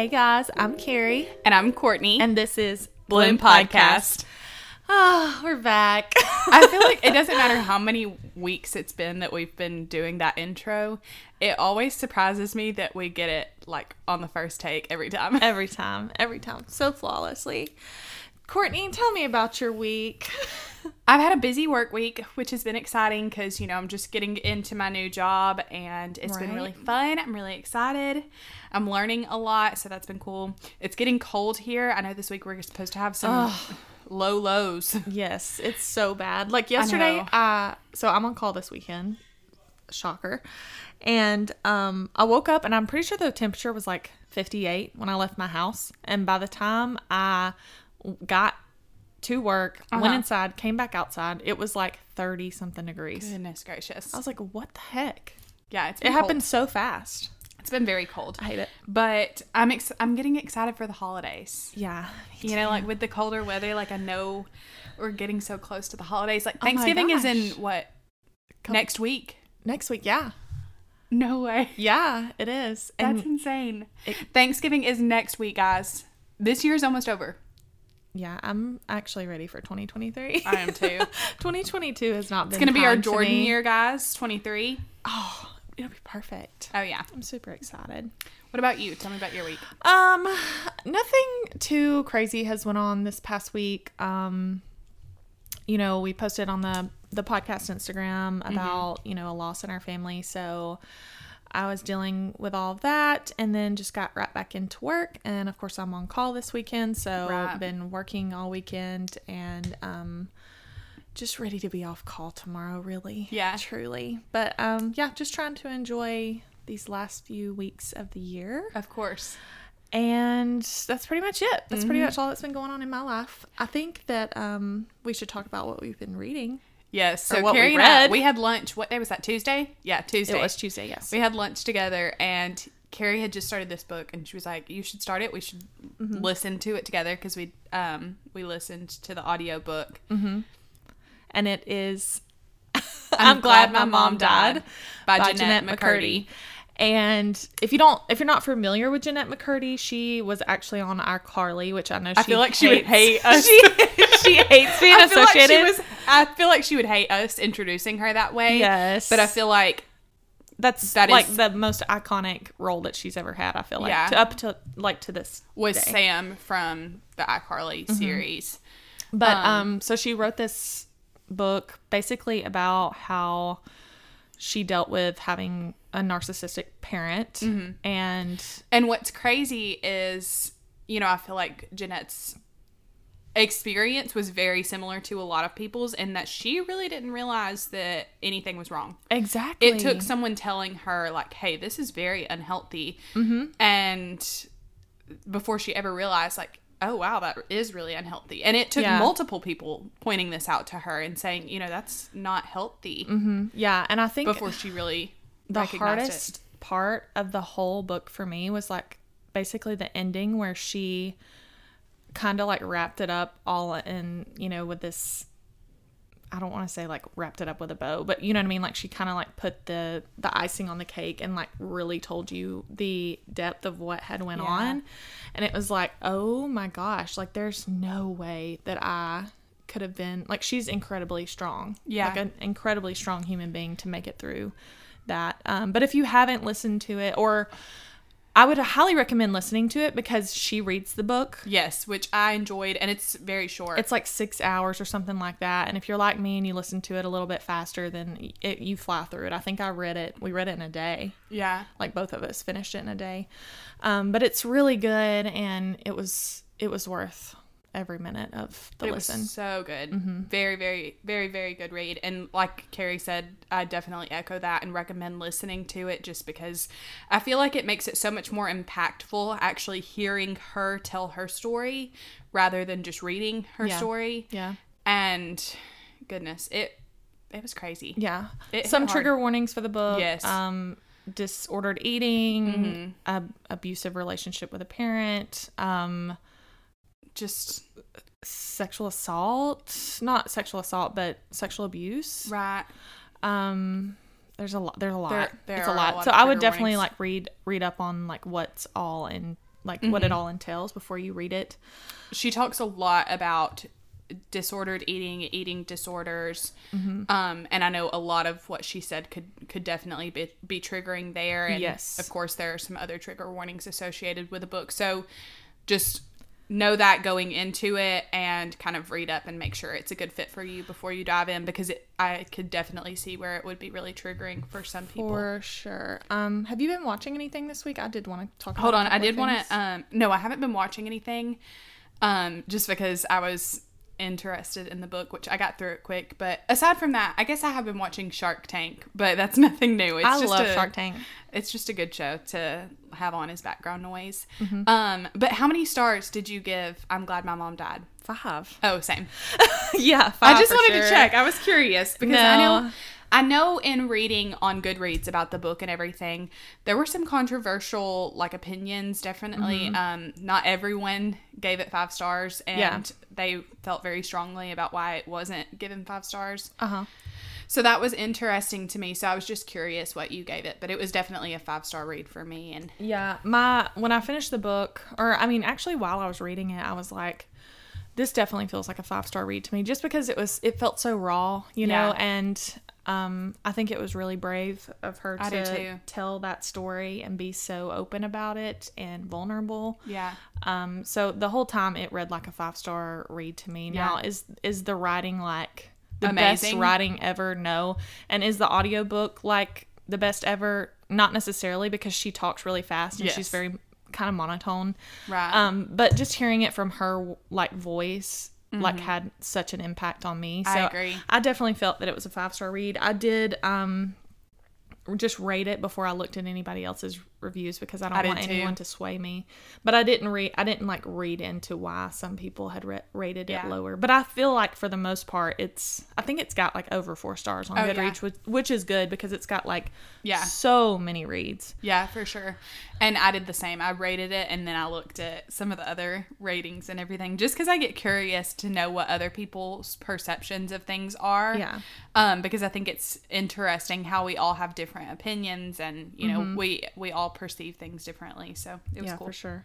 Hey guys, I'm Carrie, And I'm Courtney. and this is Bloom Podcast. Ah, we're back. I feel like it doesn't matter how many weeks it's been that we've been doing that intro. It always surprises me that we get it like on the first take every time. every time, every time, so flawlessly. Courtney, tell me about your week. I've had a busy work week, which has been exciting because, you know, I'm just getting into my new job and it's been really fun. I'm really excited. I'm learning a lot, so that's been cool. It's getting cold here. I know this week we're supposed to have some low lows. Yes, it's so bad. Like yesterday, uh, so I'm on call this weekend. Shocker. And um, I woke up and I'm pretty sure the temperature was like 58 when I left my house. And by the time I got to work, went Uh-huh. inside, came back outside, it was like 30 something degrees. Goodness gracious. I was like, what the heck? Yeah, it's It been happened cold. so fast. It's been very cold. I hate it. But I'm ex- I'm getting excited for the holidays. Yeah. You know, like with the colder weather, like I know we're getting so close to the holidays. Like Oh Thanksgiving is in what Couple- next week? Next week, yeah. No way. Yeah, it is. And That's insane. it- Thanksgiving is next week, guys. This year's almost over. Yeah, I'm actually ready for 2023. I am too. 2022 has not been It's gonna be our Jordan year, guys. Twenty three. Oh, it'll be perfect. Oh yeah. I'm super excited. What about you? Tell me about your week. Um, nothing too crazy has went on this past week. Um, you know, we posted on the the podcast Instagram about you know a loss in our family, so I was dealing with all of that, and then just got right back into work. And of course, I'm on call this weekend, so Right. been working all weekend and um. Just ready to be off call tomorrow, really. Yeah. Truly. But um yeah, just trying to enjoy these last few weeks of the year. Of course. And that's pretty much it. That's Mm-hmm. pretty much all that's been going on in my life. I think that um, we should talk about what we've been reading. Yes. So what we Carrie and I, we had lunch. What day was that? Tuesday? Yeah, Tuesday. It was Tuesday, yes. we had lunch together and Carrie had just started this book and she was like, You should start it. We should Mm-hmm. listen to it together because we um we listened to the audio book. and it is I'm, glad, my mom died by, by Jennette, McCurdy. And if you don't if you're not familiar with Jennette McCurdy, she was actually on iCarly, which I know she I feel like she would hates- hate us. she, she hates being I feel like she was I feel like she would hate us introducing her that way. Yes. But I feel like That's that like is- the most iconic role that she's ever had, I feel like. Yeah. To, up to like to this was day. Sam from the iCarly series. But Um, um, so she wrote this book basically about how she dealt with having a narcissistic parent Mm-hmm. and And what's crazy is, you know, I feel like Jennette's experience was very similar to a lot of people's in that she really didn't realize that anything was wrong. exactly It took someone telling her, like, hey, this is very unhealthy. And before she ever realized, like, oh, wow, that is really unhealthy. And it took Yeah. multiple people pointing this out to her and saying, you know, that's not healthy yeah, and I think before she really the hardest it. part of the whole book for me was like basically the ending where she kind of like wrapped it up all in you know with this I don't want to say like wrapped it up with a bow, but you know what I mean. Like she kind of like put the the icing on the cake and like really told you the depth of what had went Yeah. on, and it was like, oh my gosh, like there's no way that I could have been like she's incredibly strong, Yeah. like an incredibly strong human being to make it through that. Um, but if you haven't listened to it, or I would highly recommend listening to it because she reads the book Yes, which I enjoyed, and it's very short. it's like six hours or something like that. And if you're like me and you listen to it a little bit faster, then it, you fly through it. I think I read it. We read it in a day. yeah. Like both of us finished it in a day. Um, but it's really good, and it was it was worth every minute of the it listen. Mm-hmm. was so good. Very, very, very, very good read. And like Carrie said, I definitely echo that and recommend listening to it just because I feel like it makes it so much more impactful actually hearing her tell her story rather than just reading her Yeah. story. yeah, And goodness, it it was crazy. yeah. It Some hard. trigger warnings for the book. Yes. Um, disordered eating, ab- abusive relationship with a parent. Um, Just sexual assault not sexual assault but sexual abuse right. um there's a lot there's a lot There- there it's a are a lot lot so i would definitely warnings. like read read up on like what's all in like what it all entails before you read it. she talks a lot about disordered eating eating disorders Mm-hmm. um and i know a lot of what she said could could definitely be, be triggering there and Yes. of course there are some other trigger warnings associated with the book so just know that going into it and kind of read up and make sure it's a good fit for you before you dive in because it, i could definitely see where it would be really triggering for some people For sure. Um, have you been watching anything this week? I did want to talk. Hold on, I did want to. Um, no, I haven't been watching anything, um, just because I was interested in the book, which I got through it quick. But aside from that, I guess I have been watching Shark Tank, but that's nothing new. It's I just love a, Shark Tank. It's just a good show to have on as background noise. Mm-hmm. Um, but how many stars did you give? I'm glad my mom died. Five. Oh, same. yeah, I just wanted sure. to check. I was curious because I know I know in reading on Goodreads about the book and everything, there were some controversial like opinions definitely. Mm-hmm. Um not everyone gave it 5 stars and Yeah. they felt very strongly about why it wasn't given 5 stars. Uh huh. So that was interesting to me. So I was just curious what you gave it, but it was definitely a 5-star read for me and Yeah, my when I finished the book, or I mean, actually, while I was reading it, I was like, "This definitely feels like a five star read to me," just because it was it felt so raw, you know, and um, I think it was really brave of her I to tell that story and be so open about it and vulnerable. yeah. Um, so the whole time it read like a five star read to me. Now Yeah. is is the writing like the best writing ever? No. And is the audiobook like the best ever? Not necessarily because she talks really fast and she's very kind of monotone. Right. Um, but just hearing it from her like voice like had such an impact on me. So Mm-hmm. I agree. I definitely felt that it was a five star read. I did um just rate it before I looked at anybody else's reviews because I don't I want too. anyone to sway me. But I didn't read. I didn't like read into why some people had ra- rated Yeah. it lower. But I feel like for the most part, it's. I think it's got like over four stars on Oh, Goodreads, yeah. which, which is good because it's got like Yeah. so many reads. Yeah, for sure. And I did the same. I rated it and then I looked at some of the other ratings and everything just because I get curious to know what other people's perceptions of things are. Yeah. Um, because I think it's interesting how we all have different opinions and, you know, we we all perceive things differently. So it was yeah, cool. for sure.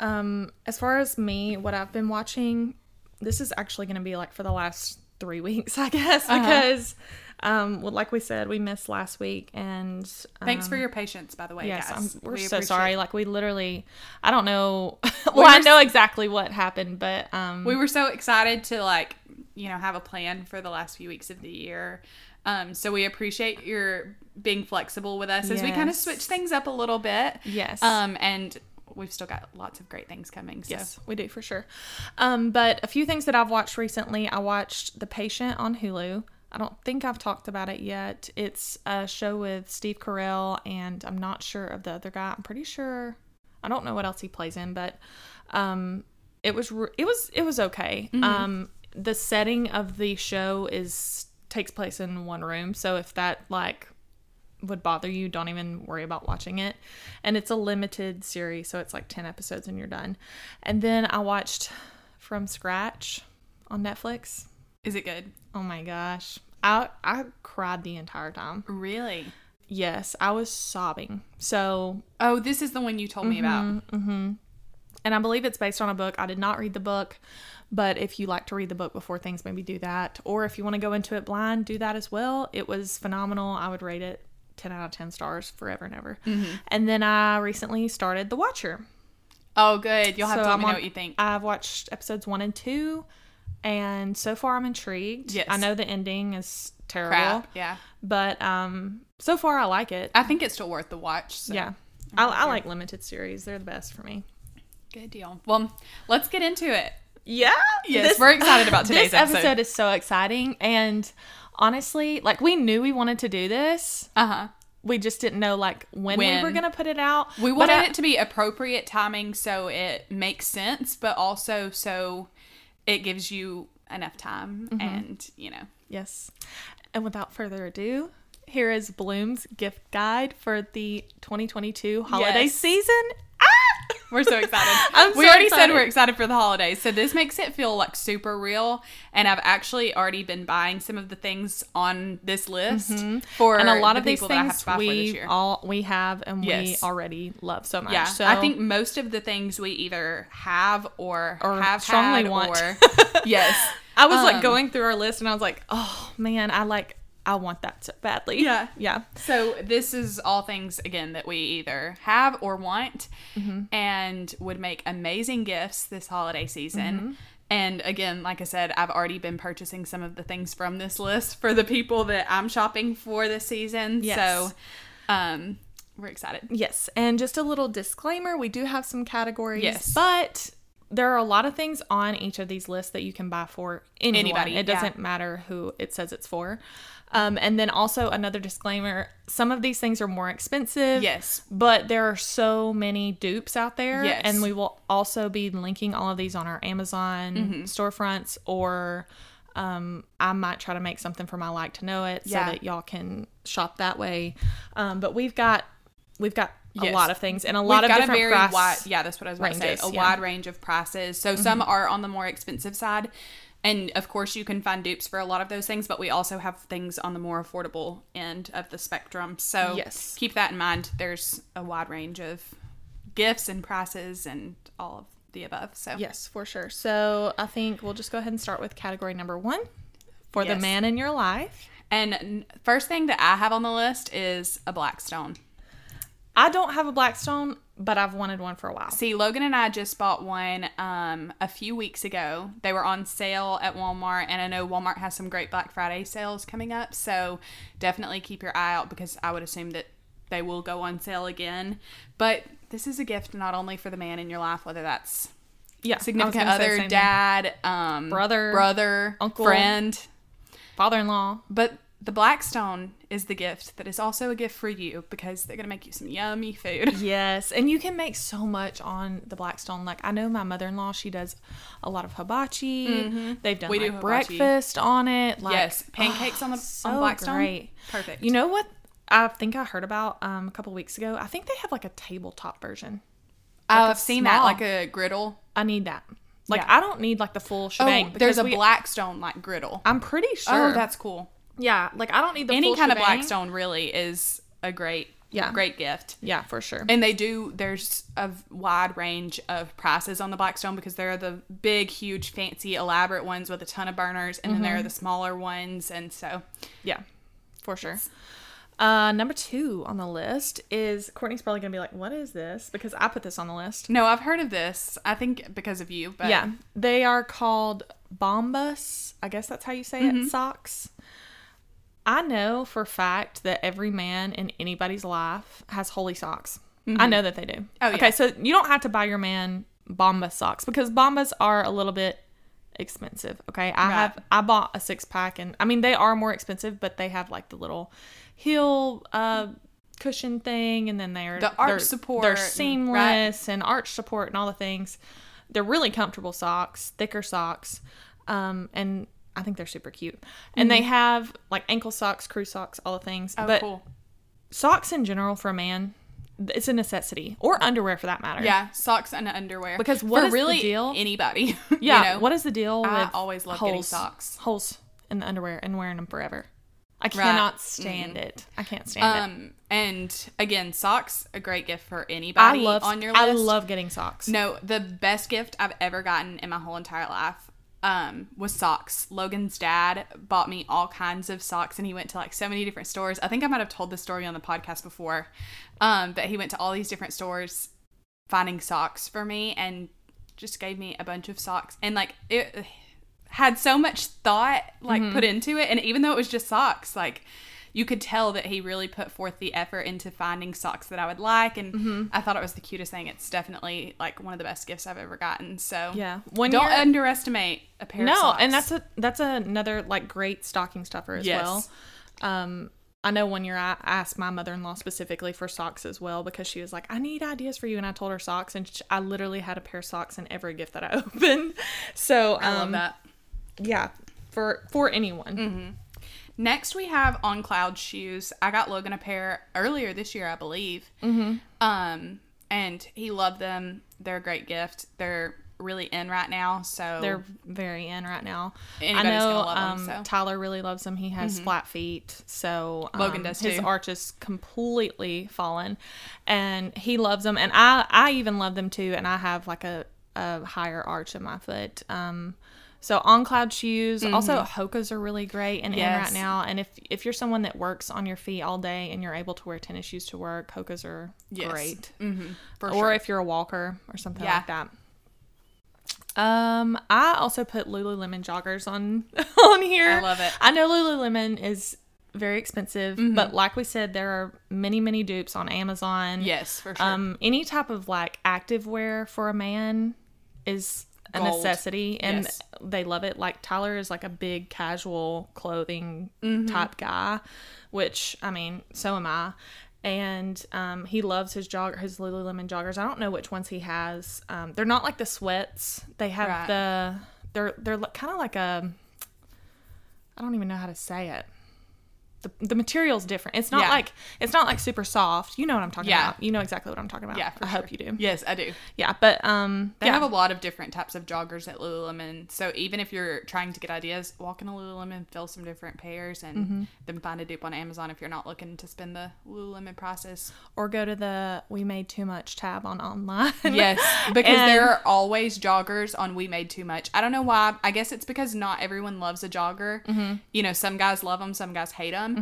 Um, as far as me, what I've been watching, this is actually going to be like for the last three weeks, I guess, Uh-huh. because, um, well, like we said, we missed last week, and Thanks for your patience, by the way, yes, guys. I'm, we're We so sorry. Like we literally, I don't know. well, were I know exactly what happened, but um, we were so excited to like you know have a plan for the last few weeks of the year um, so we appreciate your being flexible with us as we kind of switch things up a little bit Yes. um, and we've still got lots of great things coming so Yes, we do for sure. Um, but a few things that I've watched recently. I watched The Patient on Hulu. I don't think I've talked about it yet. It's a show with Steve Carell, and I'm not sure of the other guy. I'm pretty sure. I don't know what else he plays in, but um, it was re- it was it was okay. Um, the setting of the show is takes place in one room, so if that like would bother you, don't even worry about watching it. And it's a limited series, so it's like 10 episodes and you're done. And then I watched From Scratch on Netflix. is it good Oh my gosh. I I cried the entire time. really Yes, I was sobbing. So, oh this is the one you told me about Mhm. and I believe it's based on a book. I did not read the book, but if you like to read the book before things, maybe do that. Or if you want to go into it blind, do that as well. It was phenomenal. I would rate it 10 out of 10 stars forever and ever. And then I recently started The Watcher. oh good you'll have So to let I'm me know on- what you think I've watched episodes one and two, and so far I'm intrigued. Yes. I know the ending is terrible, crap yeah but um, so far I like it. i think it's still worth the watch so yeah, I, I like limited series. They're the best for me. good deal well let's get into it Yeah. Yes, we're excited about today's episode. this episode. episode. is so exciting, and honestly, like we knew we wanted to do this. uh-huh We just didn't know like when, we were gonna put it out. We wanted I- it to be appropriate timing so it makes sense, but also so it gives you enough time Mm-hmm. and, you know. Yes. And without further ado, here is Bloom's gift guide for the 2022 holiday Yes. season. We're so excited. I'm we so already said we're excited for the holidays, so this makes it feel like super real. And I've actually already been buying some of the things on this list for and a lot the of these people that I have things to buy for this we year. all we have and we already love so much. yeah, so I think most of the things we either have or, Or have strongly want. or yes. I was like um, going through our list and I was like, oh man, I like I want that so badly. Yeah. yeah. So this is all things again that we either have or want, Mm-hmm. and would make amazing gifts this holiday season. Mm-hmm. And again, like I said, I've already been purchasing some of the things from this list for the people that I'm shopping for this season. Yes. So, um, we're excited. Yes, and just a little disclaimer: we do have some categories, Yes. but there are a lot of things on each of these lists that you can buy for anyone. Anybody, It doesn't matter who it says it's for. Um, and then also another disclaimer: some of these things are more expensive. Yes. but there are so many dupes out there, Yes. and we will also be linking all of these on our Amazon Mm-hmm. storefronts or. Um, I might try to make something for my like to know it Yeah. so that y'all can shop that way. Um, but we've got we've got a lot of things and a lot We've of different a very price. wide yeah that's what i was about to say a yeah. wide range of prices so some are on the more expensive side and of course you can find dupes for a lot of those things but we also have things on the more affordable end of the spectrum so Yes. keep that in mind there's a wide range of gifts and prices and all of the above so Yes, for sure. So I think we'll just go ahead and start with category number one for the man in your life. and first thing that i have on the list is a blackstone I don't have a Blackstone, but I've wanted one for a while. See, Logan and I just bought one um, a few weeks ago. They were on sale at Walmart, and I know Walmart has some great Black Friday sales coming up. So definitely keep your eye out because I would assume that they will go on sale again. But this is a gift not only for the man in your life, whether that's Yeah, significant gonna say the other, dad, um, Brother, brother, uncle. friend. father-in-law. But the Blackstone is the gift that is also a gift for you because they're gonna make you some yummy food. Yes, and you can make so much on the Blackstone. Like I know my mother-in-law, she does a lot of hibachi. They've done Mm-hmm. We like hibachi. breakfast on it. Like, yes, pancakes on the so on Blackstone. great. Perfect. You know what? I think I heard about um, a couple weeks ago. I think they have like a tabletop version. Oh, a I've seen that, like a griddle. I need that. Like Yeah. I don't need like the full shebang. Oh, there's a we- Blackstone like griddle. I'm pretty sure. Oh, that's cool. Yeah. Like I don't need the Any full kind of. Blackstone really is a great, Yeah. great gift. Yeah, for sure. And they do. There's a wide range of prices on the Blackstone because there are the big, huge, fancy, elaborate ones with a ton of burners, and then there are the smaller ones. And so, Yeah, for sure. Uh, number two on the list is Courtney's probably gonna be like, "What is this?" Because I put this on the list. no, I've heard of this. I think because of you, but yeah, they are called Bombas. I guess that's how you say Mm-hmm. it. Socks. I know for a fact that every man in anybody's life has holy socks. I know that they do. Oh, yeah. Okay, so you don't have to buy your man Bombas socks because Bombas are a little bit expensive. Okay, I Right. have I bought a six pack and I mean they are more expensive, but they have like the little heel uh cushion thing and then they're The arch they're- support They're seamless and arch support and all the things. They're really comfortable socks, thicker socks, um, and I think they're super cute. And they have like ankle socks, crew socks, all the things. Mm-hmm. Oh, but cool. socks in general for a man, it's a necessity, or underwear for that matter. Yeah, socks and underwear. Because what for is the deal? anybody. Yeah. You know? What is the deal I always love getting socks. Holes in the underwear and wearing them forever. I cannot stand it. I can't stand it. Um, and again, socks a great gift for anybody I love on your list. I love getting socks. No, the best gift I've ever gotten in my whole entire life um, was socks. Logan's dad bought me all kinds of socks, and he went to like so many different stores. I think I might have told this story on the podcast before, um, but he went to all these different stores finding socks for me, and just gave me a bunch of socks, and like it had so much thought like Mm-hmm. put into it, and even though it was just socks, like. You could tell that he really put forth the effort into finding socks that I would like, and Mm-hmm. I thought it was the cutest thing. It's definitely like one of the best gifts I've ever gotten. So Yeah. When don't underestimate a pair of no, and that's a that's another like great stocking stuffer as Yes. well. Um, I know one year I asked my mother in law specifically for socks as well because she was like, "I need ideas for you," and I told her socks, and sh I literally had a pair of socks in every gift that I opened. So um, I love that. Yeah, for for anyone. Mm-hmm. Next, we have on cloud shoes. I got Logan a pair earlier this year, I believe. Mm-hmm. Um, and he loved them. They're a great gift. They're really in right now, so They're very in right now. I know gonna love 'em, um, so. Mm-hmm. Tyler really loves them. He has flat feet, so um, Logan does His too. arch is completely fallen, and he loves them. And I, I even love them too. And I have like a, a higher arch in my foot. Um, so on cloud shoes, also Hoka's are really great and in Mm-hmm. Right now. And if if you're someone that works on your feet all day and you're able to wear tennis shoes to work, Hoka's are Yes. great. hmm for or sure. if you're a walker or something Yeah. like that. Um, I also put Lululemon joggers on on here. I love it. I know Lululemon is very expensive, Mm-hmm. but like we said, there are many many dupes on Amazon. yes, for sure. Um, any type of like active wear for a man is a Gold. necessity, and Yes. they love it. Like Tyler is like a big casual clothing Mm-hmm. type guy, which I mean, so am I. And um, he loves his jog his Lululemon joggers. I don't know which ones he has. Um, they're not like the sweats. They have Right. the they're they're kind of like a I don't even know how to say it. The, the material's different. It's not Yeah. like it's not like super soft. You know what I'm talking Yeah. about. You know exactly what I'm talking about. yeah, I sure. hope you do. Yes, I do. Yeah, but um, They yeah, have a lot of different types of joggers at Lululemon. So even if you're trying to get ideas, walk in a Lululemon, fill some different pairs, and Mm-hmm. then find a dupe on Amazon if you're not looking to spend the Lululemon process. or go to the we made too much tab on online. Yes, because And- there are always joggers on We Made Too Much. I don't know why. I guess it's because not everyone loves a jogger. Mm-hmm. You know, some guys love them, some guys hate them.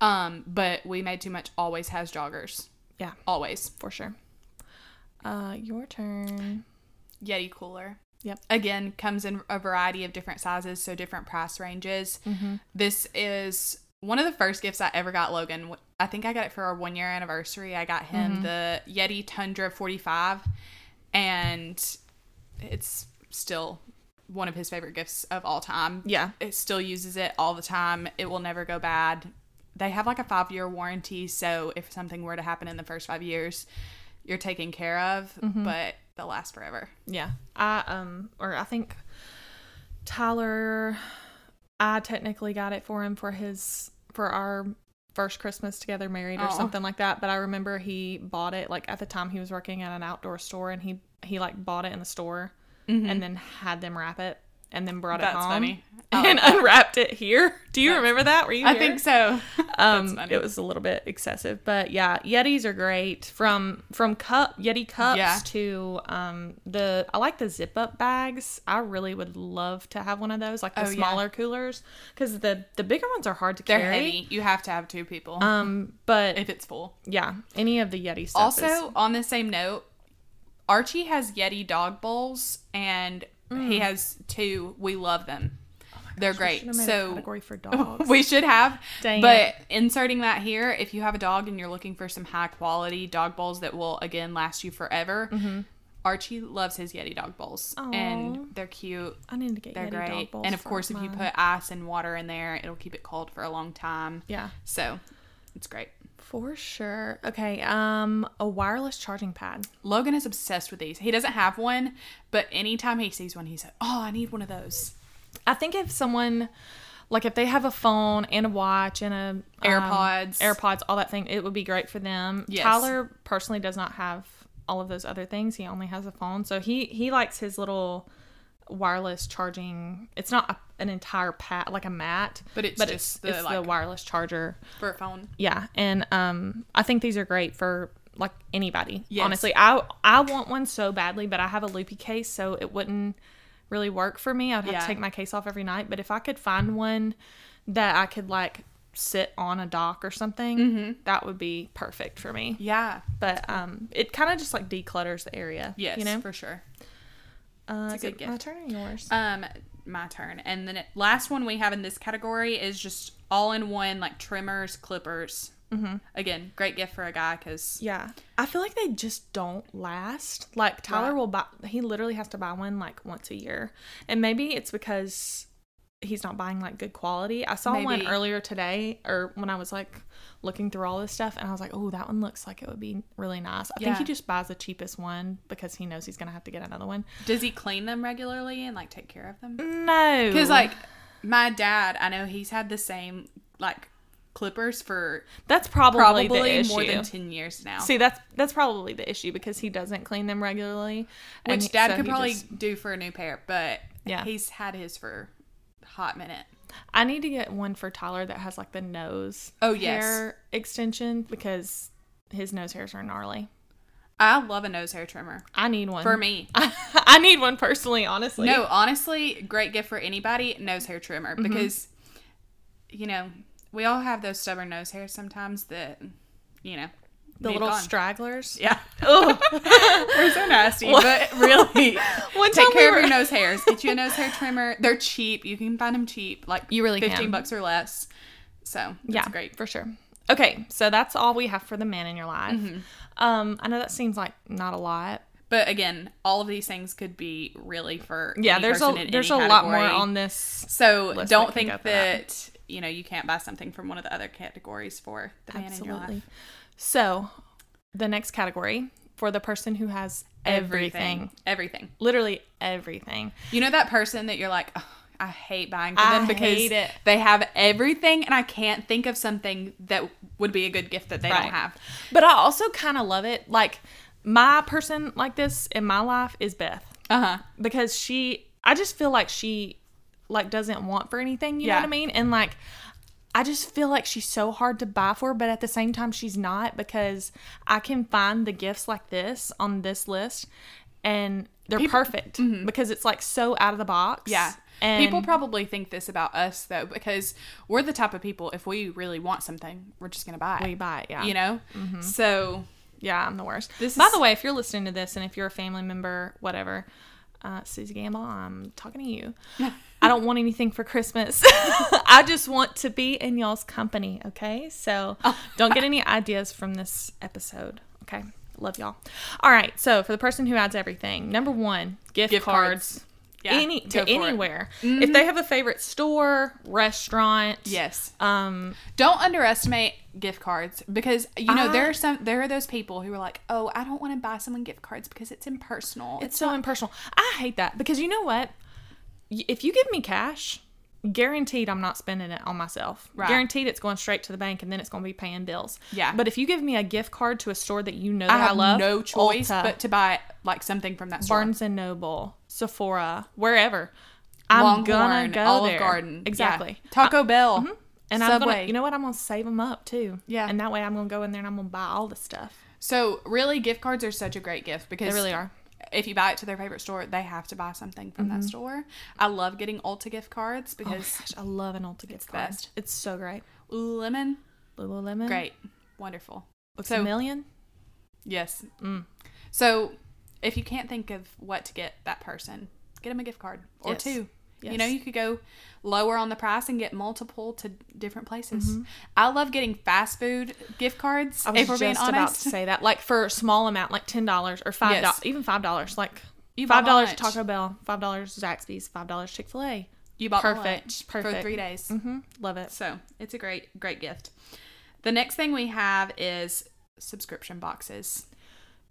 Um, but We Made Too Much always has joggers. yeah, Always. for sure. Uh, your turn. Yeti cooler. Yep. Again, comes in a variety of different sizes, so different price ranges. Mm-hmm. This is one of the first gifts I ever got Logan. I think I got it for our one year anniversary. I got him Mm-hmm. the Yeti Tundra 45, and it's still one of his favorite gifts of all time. Yeah. It still uses it all the time. It will never go bad. They have like a five year warranty, so if something were to happen in the first five years, you're taken care of, Mm-hmm. but they'll last forever. Yeah. I um or I think Tyler I technically got it for him for his for our first Christmas together married or Aw. something like that, but I remember he bought it like at the time he was working at an outdoor store and he he like bought it in the store and then had them wrap it and then brought Mm-hmm. That's it home funny. And like unwrapped it here. Do you That's- remember that? Were you I think so. um it was a little bit excessive but yeah yetis are great from from cup yeti cups Yeah. to um the i like the zip up bags i really would love to have one of those like the Oh, yeah. smaller coolers because the the bigger ones are hard to They're carry heavy. You have to have two people um but if it's full. yeah any of the yeti stuff Also, is, on the same note, Archie has Yeti dog bowls, and he has two. We love them. They're We great. should've made a So category for dogs we should have. Dang but it. inserting that here, if you have a dog and you're looking for some high quality dog bowls that will again last you forever, Archie loves his Yeti dog bowls, Mm-hmm. And they're cute. i need to get They're yeti dog bowls And of course, if you put ice and water in there, it'll keep it cold for a long time. yeah So it's great. For sure okay um a wireless charging pad Logan is obsessed with these. He doesn't have one, but anytime he sees one, he's like, "Oh, I need one of those." I think if someone like if they have a phone and a watch and a um, AirPods. AirPods, all that thing, it would be great for them. Yes. Tyler personally does not have all of those other things. He only has a phone, so he he likes his little wireless charging. It's not a, an entire pad like a mat, But it's but just it's, the, it's the wireless charger. For a phone. Yeah, and um, I think these are great for like anybody. Yes. Honestly, I I want one so badly, but I have a loopy case, so it wouldn't really work for me. I'd have Yeah. to take my case off every night. But if I could find one that I could like sit on a dock or something, Mm-hmm. that would be perfect for me. Yeah. But um, it kind of just like declutters the area. Yes, you know. for sure. Uh, It's a good it my turn or yours? Um, my turn. And then it, last one we have in this category is just all in one, like trimmers, clippers. Mm-hmm. Again, great gift for a guy because Yeah. I feel like they just don't last. Like Tyler Right. will buy he literally has to buy one like once a year. And maybe it's because he's not buying like good quality. I saw one earlier today or when I was like looking through all this stuff and I was like, "Oh, that one looks like it would be really nice." I think he just buys the cheapest one because he knows he's going to have to get another one. does he clean them regularly and like take care of them? No. Because like my dad, I know he's had the same like clippers for That's probably, probably more than 10 years now. See, that's that's probably the issue because he doesn't clean them regularly. which dad so could probably just- do for a new pair, but Yeah. he's had his for a hot minute. I need to get one for Tyler that has like the nose. Oh, yes. hair extension because his nose hairs are gnarly. I love a nose hair trimmer. I need one For me. I, need one personally, honestly. No, honestly, great gift for anybody, nose hair trimmer. Mm-hmm. Because, you know, we all have those stubborn nose hairs sometimes that, you know, the little gone. stragglers. Yeah. Ugh. Nasty, but really, One take we care were- of your nose hairs. Get you a nose hair trimmer. They're cheap. You can find them cheap, like You really fifteen can. bucks or less. So that's yeah, great. for sure. Okay, so that's all we have for the man in your life. Mm-hmm. Um, I know that seems like not a lot. But again, all of these things could be really for Yeah, there's a there's a any lot more on this. So don't think that, that. you know you can't buy something from one of the other categories for the man in your Absolutely. life. So, the next category for the person who has everything, everything. literally everything. You know that person that you're like, "Ugh, I hate buying for I them because hate it. they have everything, and I can't think of something that would be a good gift that they Right. don't have. But I also kind of love it. Like my person like this in my life is Beth Uh huh. because she I just feel like she like doesn't want for anything, you know what I mean? And like I just feel like she's so hard to buy for, but at the same time she's not because I can find the gifts like this on this list and they're perfect because it's like so out of the box. Mm-hmm. Yeah. And People probably think this about us though, because we're the type of people. If we really want something, we're just gonna buy it. we buy it, yeah. You know. So Yeah, I'm the worst. This By is- the way, if you're listening to this and if you're a family member, whatever, uh, Susie Gamble, I'm talking to you. I don't want anything for Christmas. I just want to be in y'all's company, okay? So don't get any ideas from this episode, okay? Love y'all. All right, so for the person who adds everything, number one, gift, Gift cards. cards. Yeah, Any to it. Mm-hmm. anywhere. If they have a favorite store, restaurant, yes. um, Don't underestimate gift cards because you know I- there are some there are those people who are like, oh, I don't want to buy someone gift cards because it's impersonal. It's so impersonal. I hate that because you know what? If you give me cash, guaranteed I'm not spending it on myself. Right. Guaranteed it's going straight to the bank and then it's going to be paying bills. Yeah. But if you give me a gift card to a store that you know I that I, have love, no choice Ulta, but to buy like something from that store. Barnes and Noble, Sephora, wherever, I'm gonna go Olive there. Garden, Exactly. Yeah. Taco Bell, mm-hmm. And I'm Subway. gonna, you know what? I'm gonna save them up too. Yeah. And that way I'm gonna go in there and I'm gonna buy all the stuff. So really, gift cards are such a great gift because They really are. If you buy it to their favorite store, they have to buy something from that store. I love getting Ulta gift cards Oh because gosh, I love an Ulta gift card. best. It's so great. Lululemon, Lululemon. great, wonderful. Looks So- a million. Yes. Mm. So if you can't think of what to get that person, get them a gift card or Yes. two. Yes. You know, you could go lower on the price and get multiple to different places. Mm-hmm. I love getting fast food gift cards. I was if we're just being about honest, to say that, like for a small amount, like ten dollars or five dollars, Yes. even five dollars, like You five dollars. Taco Bell, five dollars Zaxby's, five dollars Chick Fil A. you bought perfect, lunch for three days. Mm-hmm. Love it. So it's a great, great gift. The next thing we have is subscription boxes.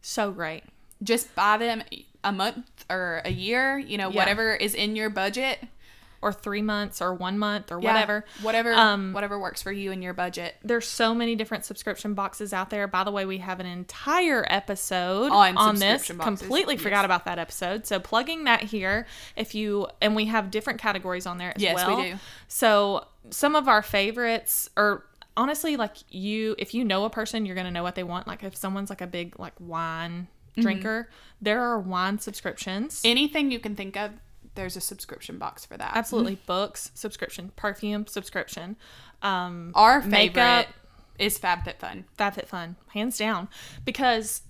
So great. Just buy them a month or a year, you know, Yeah. whatever is in your budget. Or three months, or one month, or Yeah, whatever. Whatever Um, whatever works for you and your budget. There's so many different subscription boxes out there. By the way, we have an entire episode On on, this. boxes, Completely yes. forgot about that episode. So plugging that here. If you and we have different categories on there as Yes, we well. do. So some of our favorites are honestly like you. If you know a person, you're gonna know what they want. Like if someone's like a big like wine Mm-hmm. drinker, there are wine subscriptions. Anything you can think of, there's a subscription box for that. Absolutely, books subscription, perfume subscription. Um, Our favorite Makeup. is FabFitFun. FabFitFun, hands down, because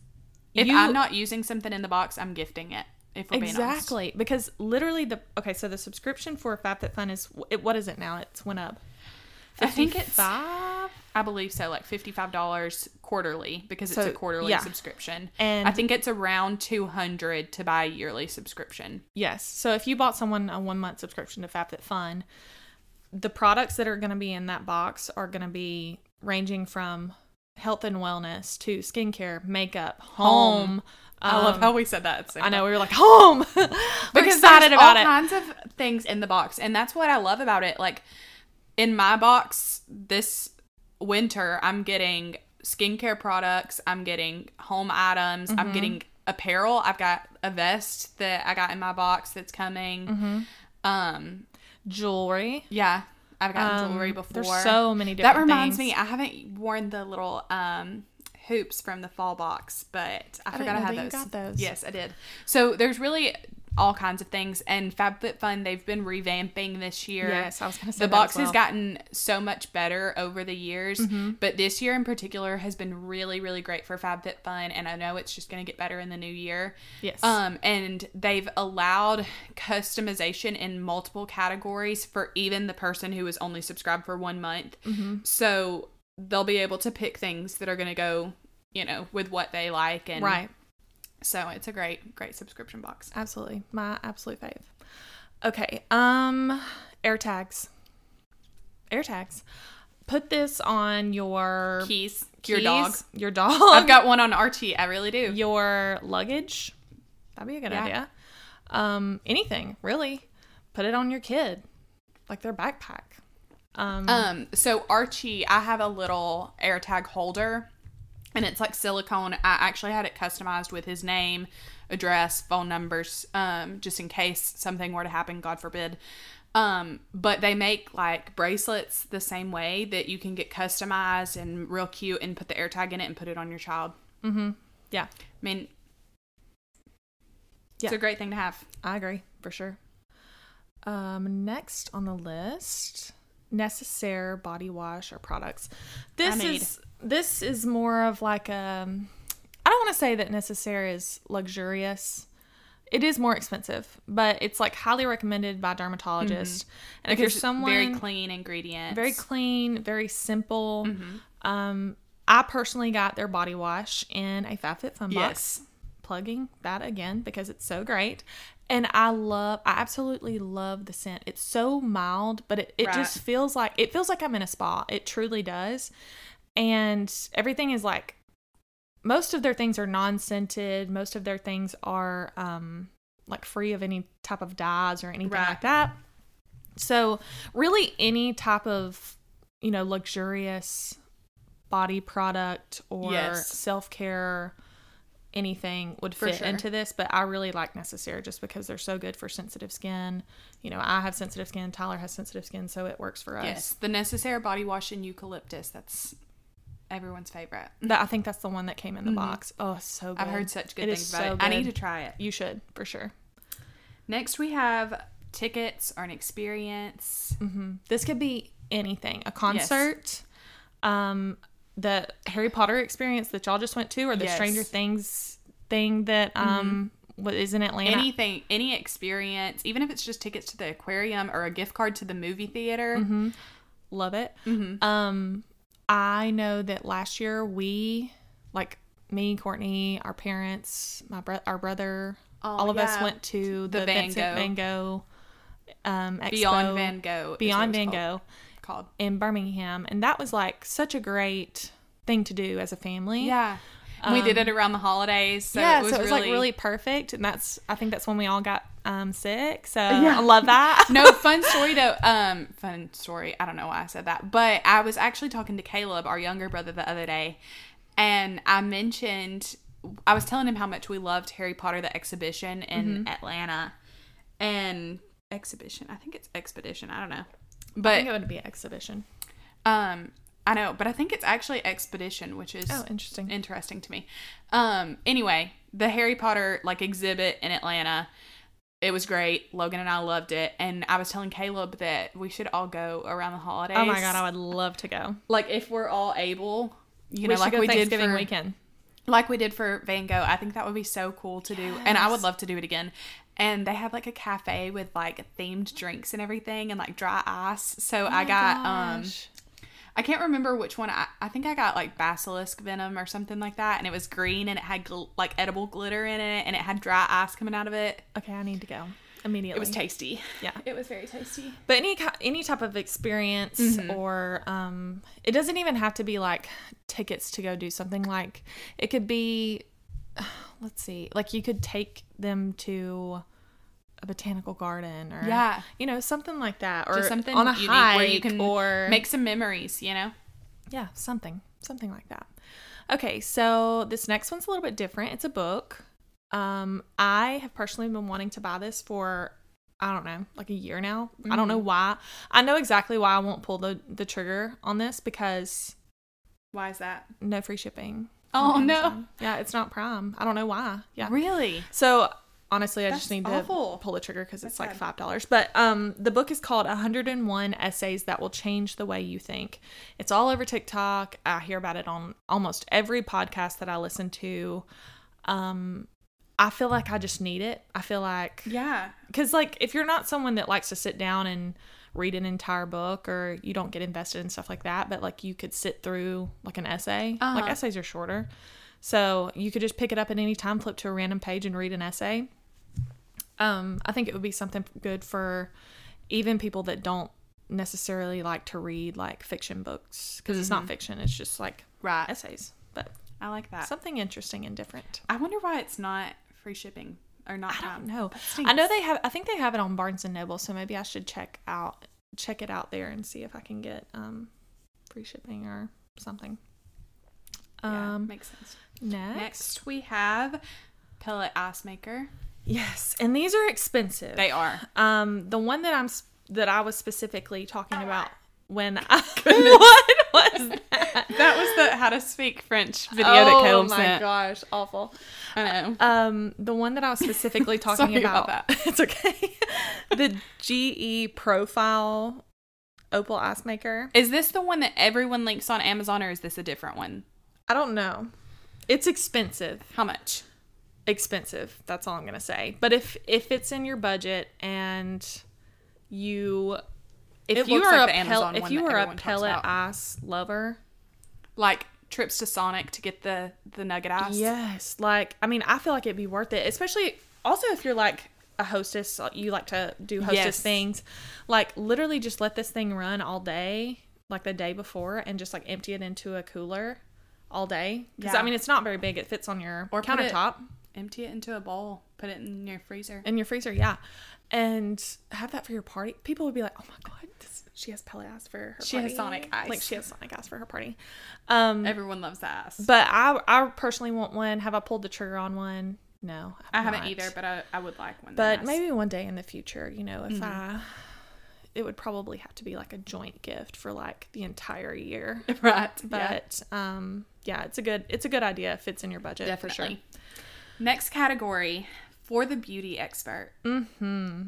If you- I'm not using something in the box, I'm gifting it. If we're being honest. exactly because literally the okay, so the subscription for FabFitFun is it, what is it now? It's went up. I think it's five. I believe so, like fifty-five dollars quarterly because it's So, a quarterly yeah. subscription. And- I think it's around two hundred to buy a yearly subscription. Yes. So if you bought someone a one month subscription to FabFitFun, the products that are going to be in that box are going to be ranging from health and wellness to skincare, makeup, home. I love um, how we said that. at the same I know we were like home. we're because excited about all it. kinds of things in the box, and that's what I love about it. Like in my box, this winter, I'm getting skincare products, I'm getting home items, Mm-hmm. I'm getting apparel. I've got a vest that I got in my box that's coming. Mm-hmm. Um, Jewelry. yeah, I've gotten Um, jewelry before. There's so many different that reminds things. me, I haven't worn the little um hoops from the fall box, but I, didn't forgot I had those. got those. Yes, I did. So there's really all kinds of things, and FabFitFun they've been revamping this year. Yes, I was gonna say the box well. has gotten so much better over the years, Mm-hmm. but this year in particular has been really, really great for FabFitFun, and I know it's just going to get better in the new year. Yes. Um, and they've allowed customization in multiple categories for even the person who is only subscribed for one month. Mm-hmm. So they'll be able to pick things that are going to go, you know, with what they like. And right. So it's a great, great subscription box. Absolutely. My absolute fave. Okay. Um air tags. Air tags. Put this on your Keys, your dog. Your dog. I've got one on Archie. I really do. your luggage. That'd be a good Yeah. idea. Um, anything, really. Put it on your kid. Like their backpack. Um, Um, so Archie, I have a little AirTag holder and it's like silicone. I actually had it customized with his name, address, phone numbers, um, just in case something were to happen, God forbid. Um, but they make like bracelets the same way that you can get customized and real cute and put the AirTag in it and put it on your child. Mm-hmm. yeah, I mean, Yeah. it's a great thing to have. I agree for sure. Um, next on the list, necessaire body wash or products. This is this is more of like a. I don't want to say that necessaire is luxurious. It is more expensive, but it's like highly recommended by dermatologists. And if you're Because someone very clean ingredients, very clean, very simple. Mm-hmm. Um, I personally got their body wash in a FabFitFun box. Yes. Plugging that again because it's so great. And I love, I absolutely love the scent. It's so mild, but it, it Right. just feels like, it feels like I'm in a spa. It truly does. And everything is like, most of their things are non-scented. Most of their things are um, like free of any type of dyes or anything Right. like that. So really any type of, you know, luxurious body product or Yes. self-care anything would For fit sure. into this, but I really like Necessaire just because they're so good for sensitive skin. You know, I have sensitive skin, Tyler has sensitive skin, so it works for us. Yes, the Necessaire body wash in eucalyptus. That's everyone's favorite. That I think that's the one that came in the box. Oh, so good. Mm-hmm. I've heard such good It things about so it. I need to try it. You should, for sure. Next, we have tickets or an experience. hmm This could be anything. A concert, um, the Harry Potter experience that y'all just went to, or the Yes. Mm-hmm. Stranger Things thing that um what is in Atlanta. Anything, any experience, even if it's just tickets to the aquarium or a gift card to the movie theater. Mm-hmm. Love it. Mm-hmm. Um, I know that last year we, like me, Courtney, our parents, my bro- our brother, Oh, all of us went to the, The Van Gogh. Van Gogh um, expo, Beyond Van Gogh. Beyond Van called- Gogh Called. in Birmingham, and that was like such a great thing to do as a family. Yeah. And we did it around the holidays. So yeah, it was so it was really, like really perfect, and that's I think that's when we all got um, sick. So I love that. no fun story though um fun story i don't know why i said that but i was actually talking to caleb our younger brother the other day and i mentioned i was telling him how much we loved harry potter the exhibition in Mm-hmm. atlanta and exhibition i think it's expedition i don't know but I think it would be exhibition. um i know but i think it's actually expedition which is Oh, interesting. interesting to me. Um, anyway, the Harry Potter like exhibit in Atlanta, it was great. Logan and I loved it, and I was telling Caleb that we should all go around the holidays. Oh my god, I would love to go. like if we're all able, you we know, like we did for weekend. like we did for Van Gogh. I think that would be so cool to do, and I would love to do it again. And they have like a cafe with like themed drinks and everything, and like dry ice. So Oh I got um. I can't remember which one. I, I think I got like basilisk venom or something like that, and it was green and it had gl- like edible glitter in it, and it had dry ice coming out of it. Okay, I need to go immediately. It was tasty. Yeah. It was very tasty. But any any type of experience Mm-hmm. or um it doesn't even have to be like tickets to go do something like it could be let's see, like you could take them to a botanical garden or Yeah. you know, something like that or Just something on a unique hike where you can or make some memories. You know. Yeah, something, something like that. Okay, so this next one's a little bit different. It's a book. Um, I have personally been wanting to buy this for I don't know, like a year now. I don't know why. I know exactly why I won't pull the the trigger on this because Why is that? no free shipping. Oh, no. Yeah, it's not Prime. I don't know why. Yeah. Really? So honestly, I That's just need awful. to pull the trigger because it's like five dollars. But um, the book is called 101 Essays That Will Change the Way You Think. It's all over TikTok. I hear about it on almost every podcast that I listen to. Um, I feel like I just need it. I feel like Yeah. because like if you're not someone that likes to sit down and read an entire book or you don't get invested in stuff like that but like you could sit through like an essay Uh-huh. like essays are shorter so you could just pick it up at any time flip to a random page and read an essay um i think it would be something good for even people that don't necessarily like to read like fiction books because it's not fiction it's just like Right. essays but I like that. something interesting and different I wonder why it's not free shipping or not. I don't know. I know they have. I think they have it on Barnes and Noble, so maybe I should check out check it out there and see if I can get um free shipping or something. Yeah, Um, makes sense. next, Next, we have pellet ice maker. Yes, and these are expensive. They are. Um, the one that I'm that I was specifically talking about when I what was that? That was the how to speak French video that Caleb sent. oh my gosh, awful. I know. Um, the one that I was specifically talking about about, that. it's okay. the GE Profile Opal Ice Maker. Is this the one that everyone links on Amazon, or is this a different one? I don't know. It's expensive. How much? Expensive. That's all I'm gonna say. But if if it's in your budget and you if It you are like a pel- if you are a pellet ice lover, Like trips to Sonic to get the the nugget ice. yes. Like I mean, I feel like it'd be worth it, especially also if you're like a hostess, you like to do hostess Yes. things. Like literally just let this thing run all day, like the day before, and just like empty it into a cooler all day. Because Yeah. I mean, it's not very big. It fits on your Or put it- countertop. Empty it into a bowl. Put it in your freezer. in your freezer, yeah, and have that for your party. People would be like, "Oh my god, this, she has pellet ice for her. Party. She party. has Sonic ice. Like she has Sonic ice for her party." Um, Everyone loves ice. but I, I personally want one. Have I pulled the trigger on one? No, I haven't not. either, but I, I would like one. But maybe one day in the future, you know, if Mm-hmm. I, it would probably have to be like a joint gift for like the entire year. right. yeah, But um, yeah, it's a good, it's a good idea if it's in your budget for sure. Next category for the beauty expert. Hmm.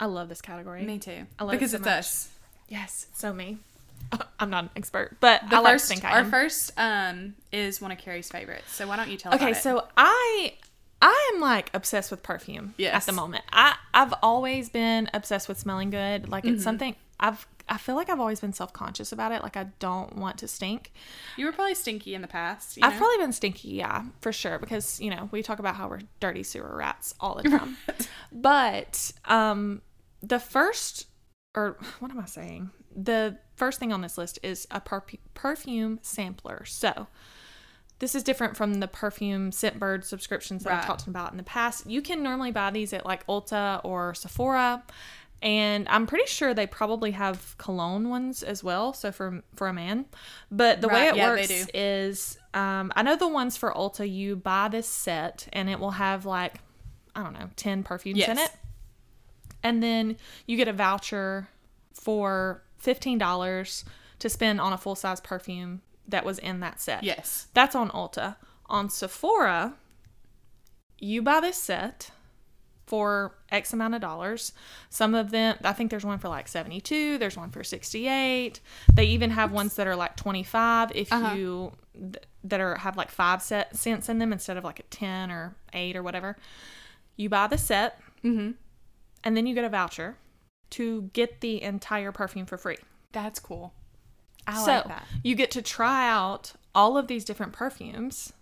I love this category. Me too. I love it because so it's much. us. Yes, so me. I'm not an expert, but The I like first, I our first um is one of Carrie's favorites. So why don't you tell okay, about it? so I I am like obsessed with perfume yes. at the moment. I I've always been obsessed with smelling good. Like Mm-hmm. it's something I've I feel like I've always been self conscious about it. Like I don't want to stink. you were probably stinky in the past. You I've know? probably been stinky, yeah, for sure, because you know we talk about how we're dirty sewer rats all the time. but um, the first, or what am I saying? The first thing on this list is a perfu- perfume sampler. So this is different from the perfume Scentbird subscriptions that I've talked about in the past. You can normally buy these at like Ulta or Sephora. And I'm pretty sure they probably have cologne ones as well, so for for a man. But the way it yeah, works is um, I know the ones for Ulta, you buy this set and it will have like, I don't know, 10 perfumes in it. And then you get a voucher for $15 to spend on a full size perfume that was in that set. Yes. That's on Ulta. On Sephora, you buy this set for X amount of dollars. Some of them, I think there's one for like 72, there's one for 68. They even have ones that are like 25 if Uh-huh. you th- that are have like 5 set, cents in them instead of like a 10 or 8 or whatever. You buy the set Mm-hmm. and then you get a voucher to get the entire perfume for free. That's cool. I so like that. you get to try out all of these different perfumes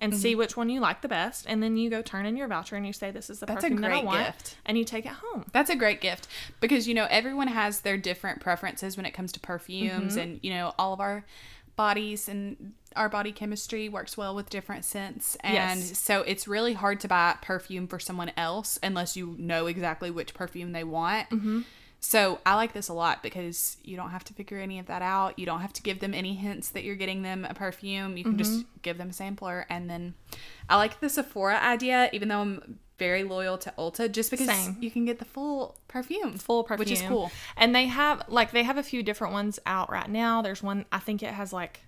and see Mm-hmm. which one you like the best, and then you go turn in your voucher and you say this is the That's a perfume that I want, gift. and you take it home. That's a great gift because you know everyone has their different preferences when it comes to perfumes Mm-hmm. and you know all of our bodies and our body chemistry works well with different scents and Yes. so it's really hard to buy perfume for someone else unless you know exactly which perfume they want. Mm-hmm. So I like this a lot because you don't have to figure any of that out. You don't have to give them any hints that you're getting them a perfume. You can just Mm-hmm. give them a sampler. And then I like the Sephora idea, even though I'm very loyal to Ulta, just because Same. you can get the full perfume. full perfume, Which is cool. And they have like they have a few different ones out right now. There's one I think it has like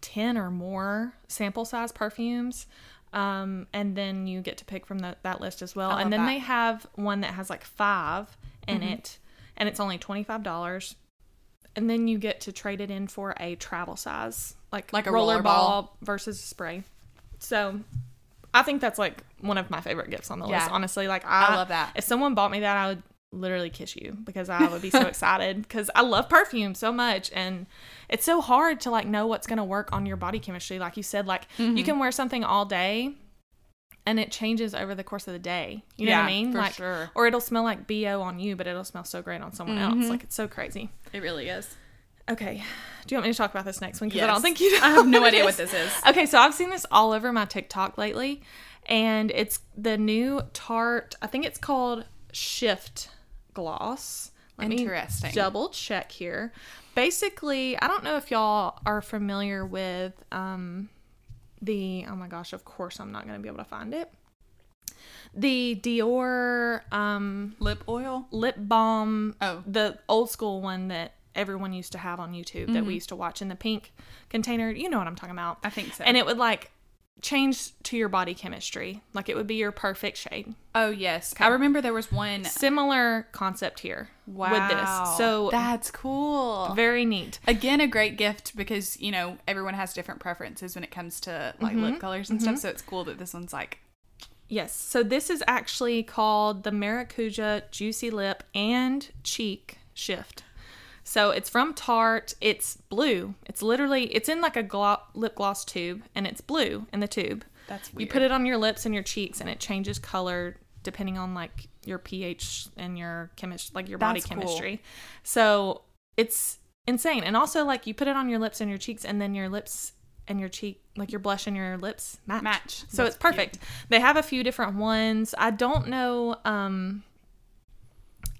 ten or more sample size perfumes. Um, and then you get to pick from the, that list as well. And then that. they have one that has like five in Mm-hmm. it, and it's only twenty five dollars. And then you get to trade it in for a travel size, like Like a roller roller ball, ball. versus spray. So, I think that's like one of my favorite gifts on the list. Honestly, like I, I love that. If someone bought me that, I would literally kiss you because I would be so excited because I love perfume so much and it's so hard to like know what's going to work on your body chemistry like you said like Mm-hmm. you can wear something all day and it changes over the course of the day you know what I mean for like sure. or it'll smell like BO on you but it'll smell so great on someone Mm-hmm. else like it's so crazy It really is. okay do you want me to talk about this next one because I don't think you know I have no what idea what this is. Okay, so I've seen this all over my TikTok lately, and it's the new Tarte. I think it's called Shift Gloss. Let me Interesting. double check here. Basically, I don't know if y'all are familiar with um the. Oh my gosh! Of course, I'm not going to be able to find it. The Dior um Lip oil. lip balm. Oh. the old school one that everyone used to have on YouTube that we used to watch in the pink container. You know what I'm talking about. I think so. And it would like change to your body chemistry. Like it would be your perfect shade. oh yes, I remember there was one. Similar concept here Wow. with this. So that's cool. very neat. Again, a great gift because you know everyone has different preferences when it comes to like lip mm-hmm. colors and stuff. Mm-hmm. So it's cool that this one's like Yes. So this is actually called the Maracuja Juicy Lip and Cheek Shift. So it's from Tarte. It's blue. It's literally it's in like a glo- lip gloss tube and it's blue in the tube. That's weird. You put it on your lips and your cheeks and it changes color depending on like your pH and your chemistry, like your body That's cool. chemistry. So it's insane. And also like you put it on your lips and your cheeks and then your lips and your cheek, like your blush and your lips match. Match. So That's it's perfect. They have a few different ones. I don't know. Um,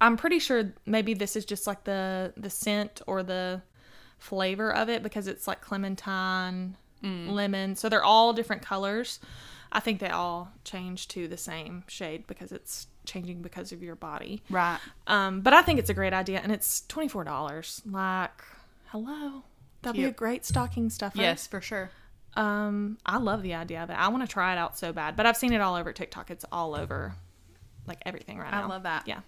I'm pretty sure maybe this is just like the the scent or the flavor of it because it's like clementine, Mm. lemon. So they're all different colors. I think they all change to the same shade because it's changing because of your body. right. Um, but I think it's a great idea, and it's twenty four dollars. Like, hello, that'd be a great stocking stuffer. Yes, for sure. Um, I love the idea of it. I want to try it out so bad, but I've seen it all over TikTok. It's all over, like everything right I now. I love that. Yeah.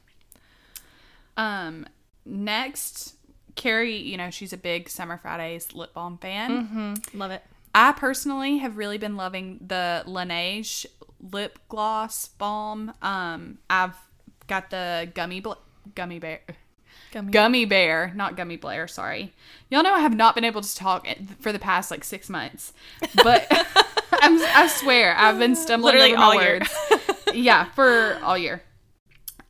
Um, next, Carrie, you know she's a big Summer Fridays lip balm fan. Mm-hmm. Love it. I personally have really been loving the Laneige lip gloss balm. Um, I've got the gummy bl- gummy bear. Gummy. Gummy bear, not gummy Blair, sorry. Y'all know I have not been able to talk for the past like six months, but I'm, I swear I've been stumbling Literally over my all year. words. yeah, for all year.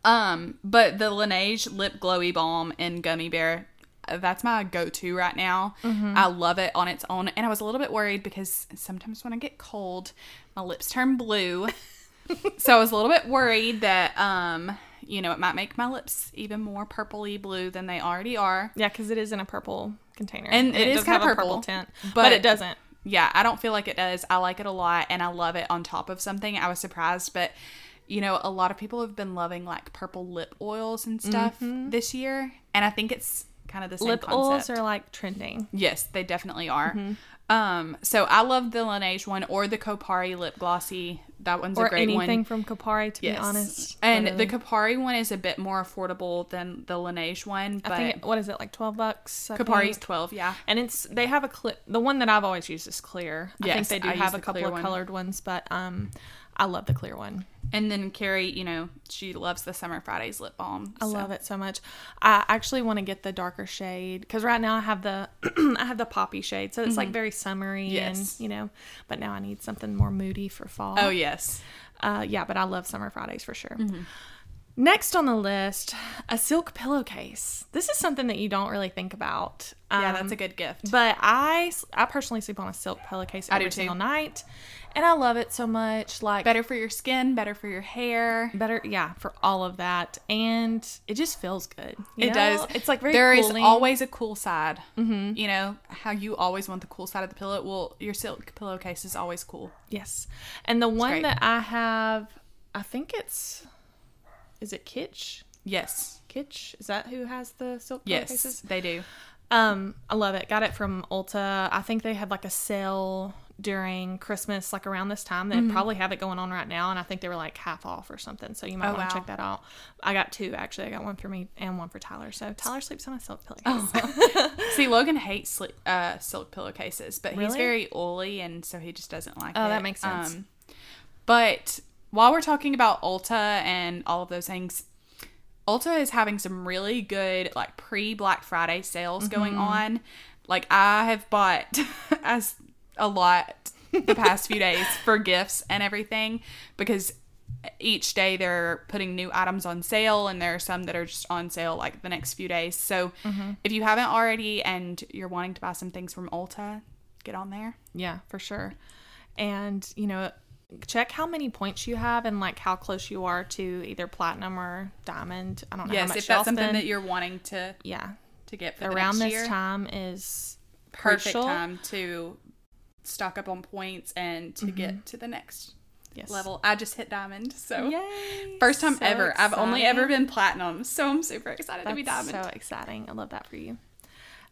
Um, but the Laneige lip glowy balm in gummy bear, uh, that's my go-to right now. Mm-hmm. I love it on its own, and I was a little bit worried because sometimes when I get cold, my lips turn blue. so I was a little bit worried that um, you know, it might make my lips even more purpley blue than they already are. Yeah, because it is in a purple container, And it is kinda have a purple, tint, but, but- it doesn't. Yeah, I don't feel like it does. I like it a lot and I love it on top of something. I was surprised, but you know, a lot of people have been loving like purple lip oils and stuff this year, and I think it's kind of the same Mm-hmm. Lip concept. oils are like trending. Yes, they definitely are. Mm-hmm. Um, so I love the Laneige one or the Kopari lip glossy. That one's Or a great anything one. Anything from Kopari, to Yes. be honest. And Literally. the Kopari one is a bit more affordable than the Laneige one, but I think it, what is it like twelve bucks? I Kopari's think? 12, yeah. and it's they have a clear. The one that I've always used is clear. Yes, I think they do I have a couple of one. colored ones, but um, I love the clear one. And then Carrie, you know, she loves the Summer Fridays lip balm. I love it so much. I actually want to get the darker shade because right now I have the I have the poppy shade, so it's like very summery Mm-hmm. Yes. and you know. But now I need something more moody for fall. Oh, yes. uh, yeah. But I love summer Fridays for sure. Mm-hmm. Next on the list, a silk pillowcase. This is something that you don't really think about. Yeah, Um, that's a good gift. But I, I personally sleep on a silk pillowcase every do too. single night, and I love it so much. Like Better for your skin, better for your hair. better, yeah, for all of that, and it just feels good. It know? does. It's like very. There is cooling. always a cool side. Mm-hmm. You know how you always want the cool side of the pillow. Well, your silk pillowcase is always cool. yes, and the one great. that I have, I think it's, is it Kitsch? Yes. Kitsch is that who has the silk Yes, pillowcases? they do. Um, I love it. Got it from Ulta. I think they had like a sale during Christmas, like around this time. They Mm-hmm. probably have it going on right now, and I think they were like half off or something. So you might Oh, want to wow. check that out. I got two actually. I got one for me and one for Tyler. So Tyler sleeps on a silk pillowcase. Oh. See, Logan hates sli- uh, silk pillowcases, but he's very oily, and so he just doesn't like it. Oh, that makes sense. Um, but while we're talking about Ulta and all of those things, Ulta is having some really good like pre Black Friday sales going Mm-hmm. on. Like I have bought as a lot the past few days for gifts and everything because each day they're putting new items on sale and there are some that are just on sale like the next few days. So Mm-hmm. if you haven't already and you're wanting to buy some things from Ulta, get on there. yeah, for sure. And you know, check how many points you have and like how close you are to either platinum or diamond. I don't know how Yes, if that's something spend. that you're wanting to yeah, to get for the around this year, time is perfect crucial. time to stock up on points and to mm-hmm. get to the next Yes. level. I just hit diamond, so Yay! first time So ever. I've only ever been platinum, so I'm super excited to be diamond. so exciting. I love that for you.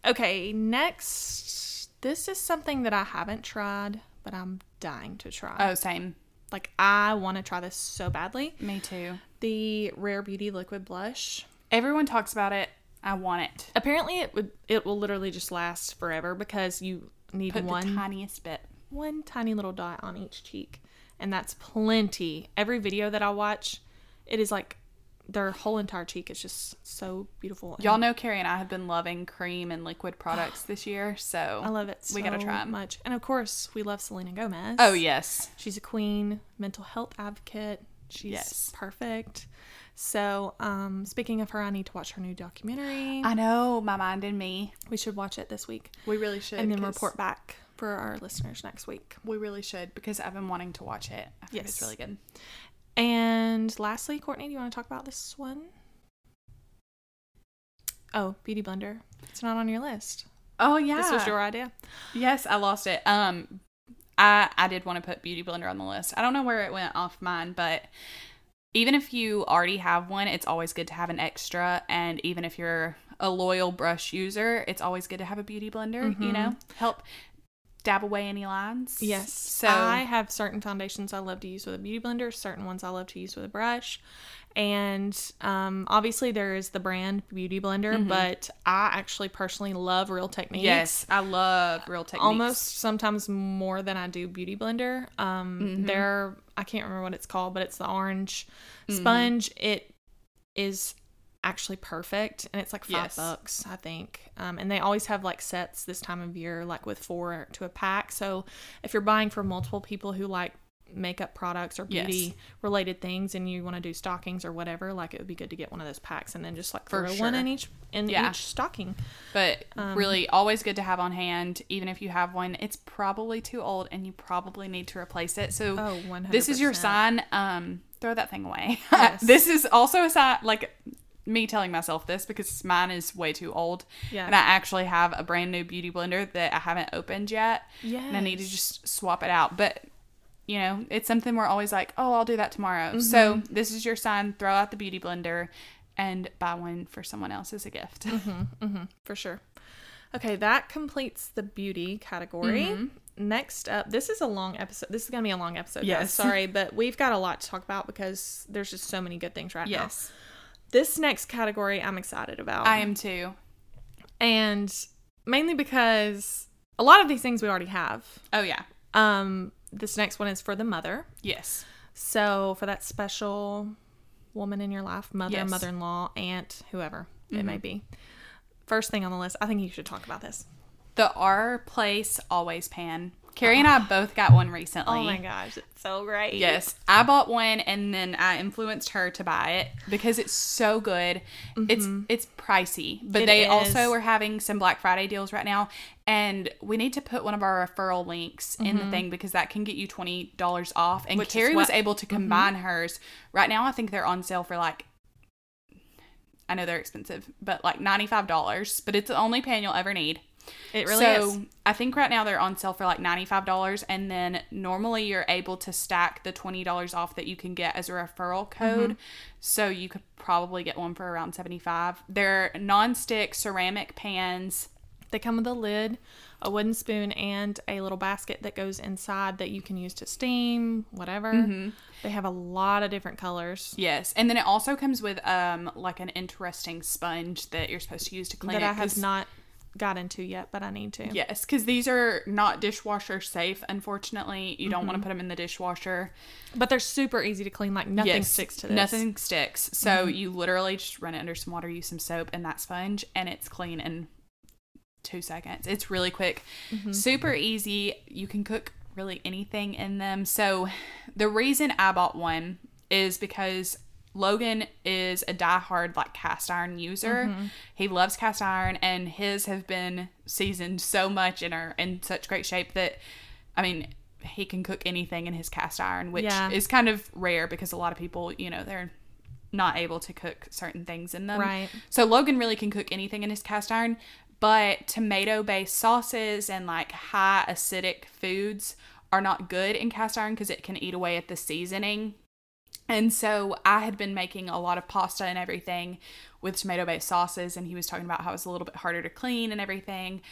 Okay, next. This is something that I haven't tried, but I'm dying to try. oh, same. like I want to try this so badly. Me too. The Rare Beauty liquid blush. Everyone talks about it. I want it. Apparently, it would it will literally just last forever because you need Put one the tiniest bit. one tiny little dot on each cheek, and that's plenty. Every video that I watch, it is like their whole entire cheek is just so beautiful. Y'all know Carrie and I have been loving cream and liquid products this year, so I love it. So We gotta try 'em. much, and of course, we love Selena Gomez. Oh yes. she's a queen, mental health advocate. She's Yes. perfect. So, um, speaking of her, I need to watch her new documentary. I know, my mind and me. we should watch it this week We really should. and then report back for our listeners next week. We really should because I've been wanting to watch it. I think it's Yes. really good. And lastly, Courtney, do you want to talk about this one? Oh, Beauty Blender. It's not on your list. Oh yeah. This was your idea. Yes, I lost it. Um, I I did want to put Beauty Blender on the list. I don't know where it went off mine, but even if you already have one, it's always good to have an extra. And even if you're a loyal brush user, it's always good to have a Beauty Blender. You know, help dab away any lines. Yes. So I have certain foundations I love to use with a beauty blender, certain ones I love to use with a brush. And um, obviously, there is the brand Beauty Blender, but I actually personally love Real Techniques. yes, I love Real Techniques. Almost sometimes more than I do Beauty Blender. Um, Mm-hmm. They're, I can't remember what it's called, but it's the orange Mm-hmm. sponge. It is actually perfect and it's like five Yes. bucks i think um, and they always have like sets this time of year like with four to a pack so if you're buying for multiple people who like makeup products or beauty Yes. related things and you want to do stockings or whatever like it would be good to get one of those packs and then just like For throw one in each in Yeah. each stocking But Um, really, always good to have on hand. Even if you have one, it's probably too old and you probably need to replace it. So Oh, this is your sign. Um, throw that thing away. Yes. this is also a sign, like me telling myself this because mine is way too old. Yeah. And I actually have a brand new beauty blender that I haven't opened yet. And I need to just swap it out. But you know, it's something we're always like, oh, I'll do that tomorrow. So Mm-hmm. this is your sign. Throw out the beauty blender and buy one for someone else as a gift. for sure. Okay, that completes the beauty category. Mm-hmm. Next up, this is a long episode. This is going to be a long episode. guys. Yes. Sorry, but we've got a lot to talk about because there's just so many good things right now. yes. This next category I'm excited about. I am too. And mainly because a lot of these things we already have. Oh yeah. Um this next one is for the mother. Yes. So for that special woman in your life, mother, Yes. Mm-hmm. mother-in-law, aunt, whoever it may be. First thing on the list, I think you should talk about this. The Our Place Always Pan. Carrie and I both got one recently. Oh my gosh, it's so great. Yes, I bought one and then I influenced her to buy it because it's so good. It's it's pricey, but Mm-hmm. It they is. also are having some Black Friday deals right now, and we need to put one of our referral links in the thing because that can get you twenty dollars off. And Mm-hmm. Which Carrie was what- Mm-hmm. able to combine hers. Right now, I think they're on sale for like. I know they're expensive, but like ninety five dollars. But it's the only pan you'll ever need. It really so is. I think right now they're on sale for like $95 and then normally you're able to stack the $20 off that you can get as a referral code. Mm-hmm. So you could probably get one for around 75. They're non-stick ceramic pans. They come with a lid, a wooden spoon, and a little basket that goes inside that you can use to steam, whatever. Mm-hmm. They have a lot of different colors Yes, and then it also comes with um like an interesting sponge that you're supposed to use to clean that it. I have not got into yet, but I need to. Yes, because these are not dishwasher safe. Unfortunately, you don't Mm-hmm. want to put them in the dishwasher. But they're super easy to clean. Like nothing Yes, sticks to this. Mm-hmm. Nothing sticks. So you literally just run it under some water, use some soap and that sponge, and it's clean in two seconds. It's really quick, Mm-hmm. super easy. You can cook really anything in them. So the reason I bought one is because Logan is a diehard like cast iron user. Mm-hmm. He loves cast iron, and his have been seasoned so much and are in such great shape that, I mean, he can cook anything in his cast iron, which Yeah. is kind of rare because a lot of people, you know, they're not able to cook certain things in them. Right. So Logan really can cook anything in his cast iron, but tomato based sauces and like high acidic foods are not good in cast iron because it can eat away at the seasoning. And so I had been making a lot of pasta and everything with tomato based sauces and he was talking about how it's a little bit harder to clean and everything.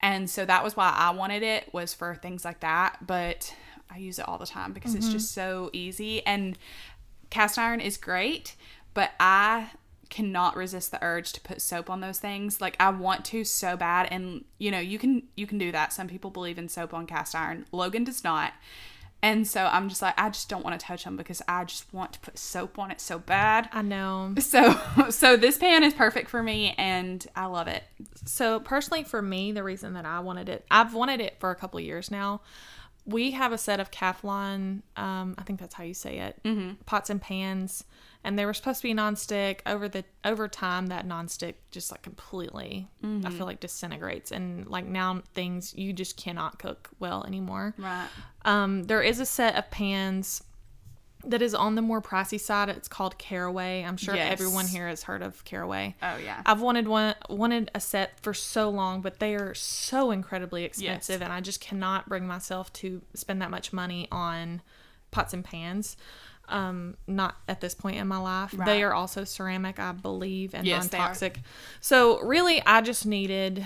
And so that was why I wanted it was for things like that, but I use it all the time because it's mm-hmm. just so easy and cast iron is great, but I cannot resist the urge to put soap on those things. Like I want to so bad and you know, you can you can do that. Some people believe in soap on cast iron. Logan does not. And so I'm just like I just don't want to touch them because I just want to put soap on it so bad. I know. So so this pan is perfect for me and I love it. So personally, for me, the reason that I wanted it, I've wanted it for a couple of years now. We have a set of Calphalon, um, I think that's how you say it, mm-hmm. pots and pans, and they were supposed to be nonstick. Over the over time, that nonstick just like completely, I feel like disintegrates, and like now things you just cannot cook well anymore. Right. Um, there is a set of pans that is on the more pricey side. It's called Caraway. I'm sure Yes. everyone here has heard of Caraway. Oh yeah. I've wanted one wanted a set for so long, but they are so incredibly expensive, and I just cannot bring myself to spend that much money on pots and pans. Um, not at this point in my life. Right. They are also ceramic, I believe, and Yes, they are. non-toxic. So really, I just needed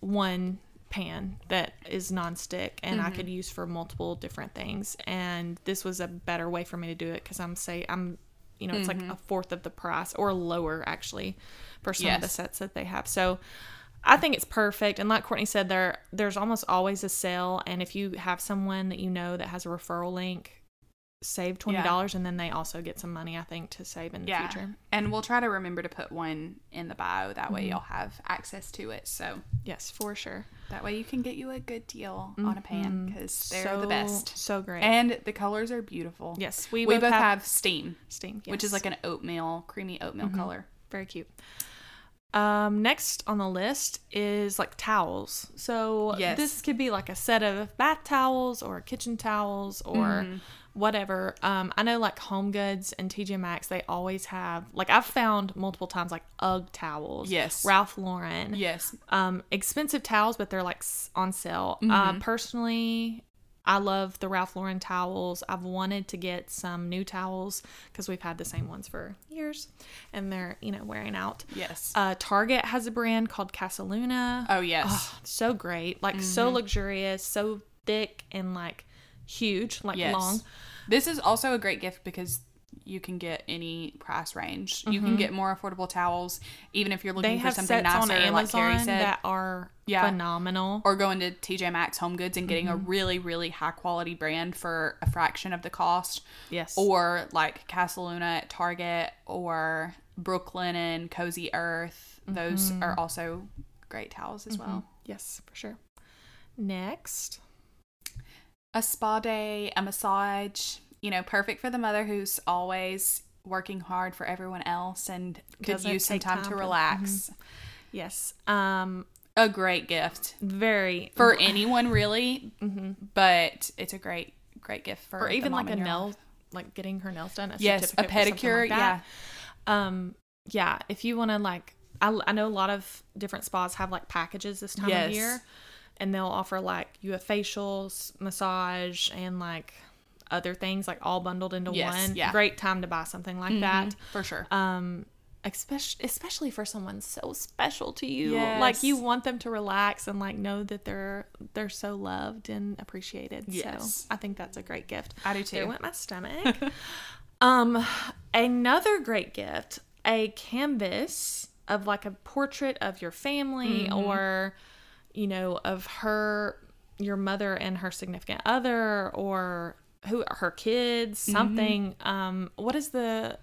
one pan that is nonstick and Mm-hmm. I could use for multiple different things. And this was a better way for me to do it because I'm say I'm, you know, it's like a fourth of the price or lower actually for some of the Mm-hmm. Sets that they have. So I think it's perfect. And like Courtney said, there there's almost always a sale. And if you have someone that you know that has a referral link, save twenty dollars, and then they also get some money. I think to save in the Yeah. future. And we'll try to remember to put one in the bio. That way mm-hmm. you'll have access to it. So Yes, for sure. that way you can get you a good deal on a pan mm-hmm. because they're so the best. So great. And the colors are beautiful. yes, we, We, both, both have, have, steam, steam, which is like an oatmeal, creamy oatmeal mm-hmm. color. Very cute. Um, next on the list is like towels. So Yes. this could be like a set of bath towels or kitchen towels or Mm-hmm. whatever. Um, I know like Home Goods and TJ Maxx they always have like I've found multiple times like UGG towels. Yes. Ralph Lauren. Yes. Um, expensive towels, but they're like on sale. Mm-hmm. Uh, personally. I love the Ralph Lauren towels. I've wanted to get some new towels because we've had the same ones for and they're, you know, wearing out. Yes. Uh, Target has a brand called Casaluna. oh, yes. So great. Like so Mm-hmm. luxurious, so thick and like huge, like yes. long. This is also a great gift because you can get any price range. You can get more affordable towels, even if you're Mm-hmm. Looking for something nicer, on like Carrie said. that are Yeah. phenomenal. or going to TJ Maxx Home Goods and getting Mm-hmm. a really, really high quality brand for a fraction of the cost. yes. Or like Casaluna at Target or Brooklinen Cozy Earth. Those Mm-hmm. are also great towels as well. yes, for sure. Next. a spa day, a massage, you know, perfect for the mother who's always working hard for everyone else and could Doesn't use some time, time to relax. Yes. Um A great gift very for anyone, really. But it's a great, great gift for or even like a nail life. like getting her nails done. A Yes, a certificate for something pedicure. like yeah. Um yeah, if you want to like I, I know a lot of different spas have like packages this time Yes. of year and they'll offer like you have facials, massage and like other things like all bundled into Yes, one. yeah. Great time to buy something like that. for sure. um especially especially for someone so special to you like you want them to relax and like know that they're they're so loved and appreciated Yes. so i think that's a great gift I do too. went my stomach um another great gift a canvas of like a portrait of your family Mm-hmm. or you know of her your mother and her significant other or who her kids Mm-hmm. something um what is the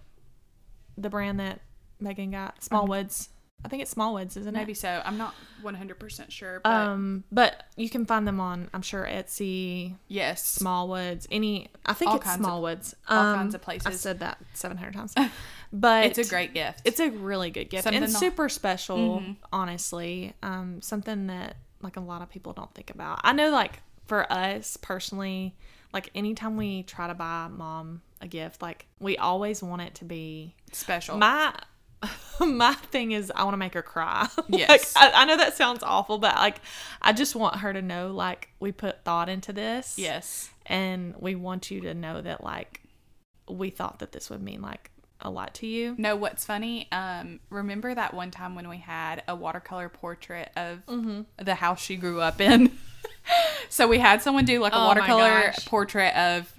the brand that Megan got Smallwoods I think it's Smallwoods isn't it? Maybe so. I'm not 100% sure, but um but you can find them on I'm sure Etsy yes. Smallwoods any I think All it's kinds of- Smallwoods all Um, kinds of places I've places. said that 700 times but It's a great gift. it's a really good gift Something and not- super special honestly um something that like a lot of people don't think about i know like for us personally like anytime we try to buy mom a gift like we always want it to be special. my my thing is i want to make her cry like Yes. I, I know that sounds awful but like i just want her to know like we put thought into this yes. and we want you to know that like we thought that this would mean like a lot to you No, what's funny? Um, remember that one time when we had a watercolor portrait of Mm-hmm. the house she grew up in? so we had someone do like a Oh watercolor portrait of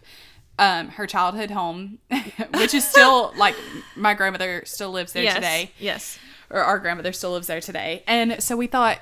um, her childhood home, which is still like my grandmother still lives there yes. today, Yes. or our grandmother still lives there today. And so we thought,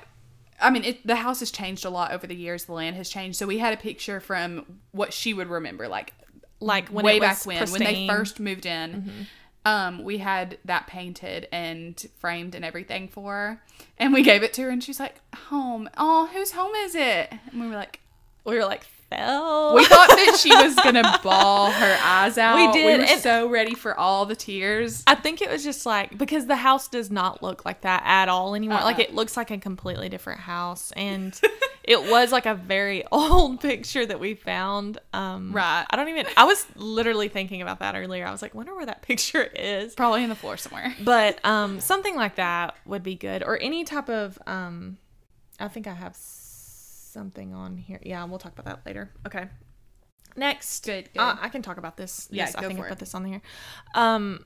I mean, it, the house has changed a lot over the years. The land has changed. So we had a picture from what she would remember, like Like when way it was back when when they. Mm-hmm. first moved in um we had that painted and framed and everything for her and we gave it to her and she's like home. Oh whose home is it? And we were like we were like fell. we thought that she was gonna bawl her eyes out We did, we were and- so ready for all the tears I think it was just like because the house does not look like that at all anymore. Like Uh-uh. it looks like a completely different house, and it was like a very old picture that we found. Um, Right. I don't even. I was literally thinking about that earlier. I was like, wonder where that picture is. probably in the floor somewhere But um, something like that would be good, or any type of. Um, I think I have something on here. Yeah, we'll talk about that later. Okay. Next, Good, good. Uh, I can talk about this. Yeah, Yes, I think I put it. this on here. Um,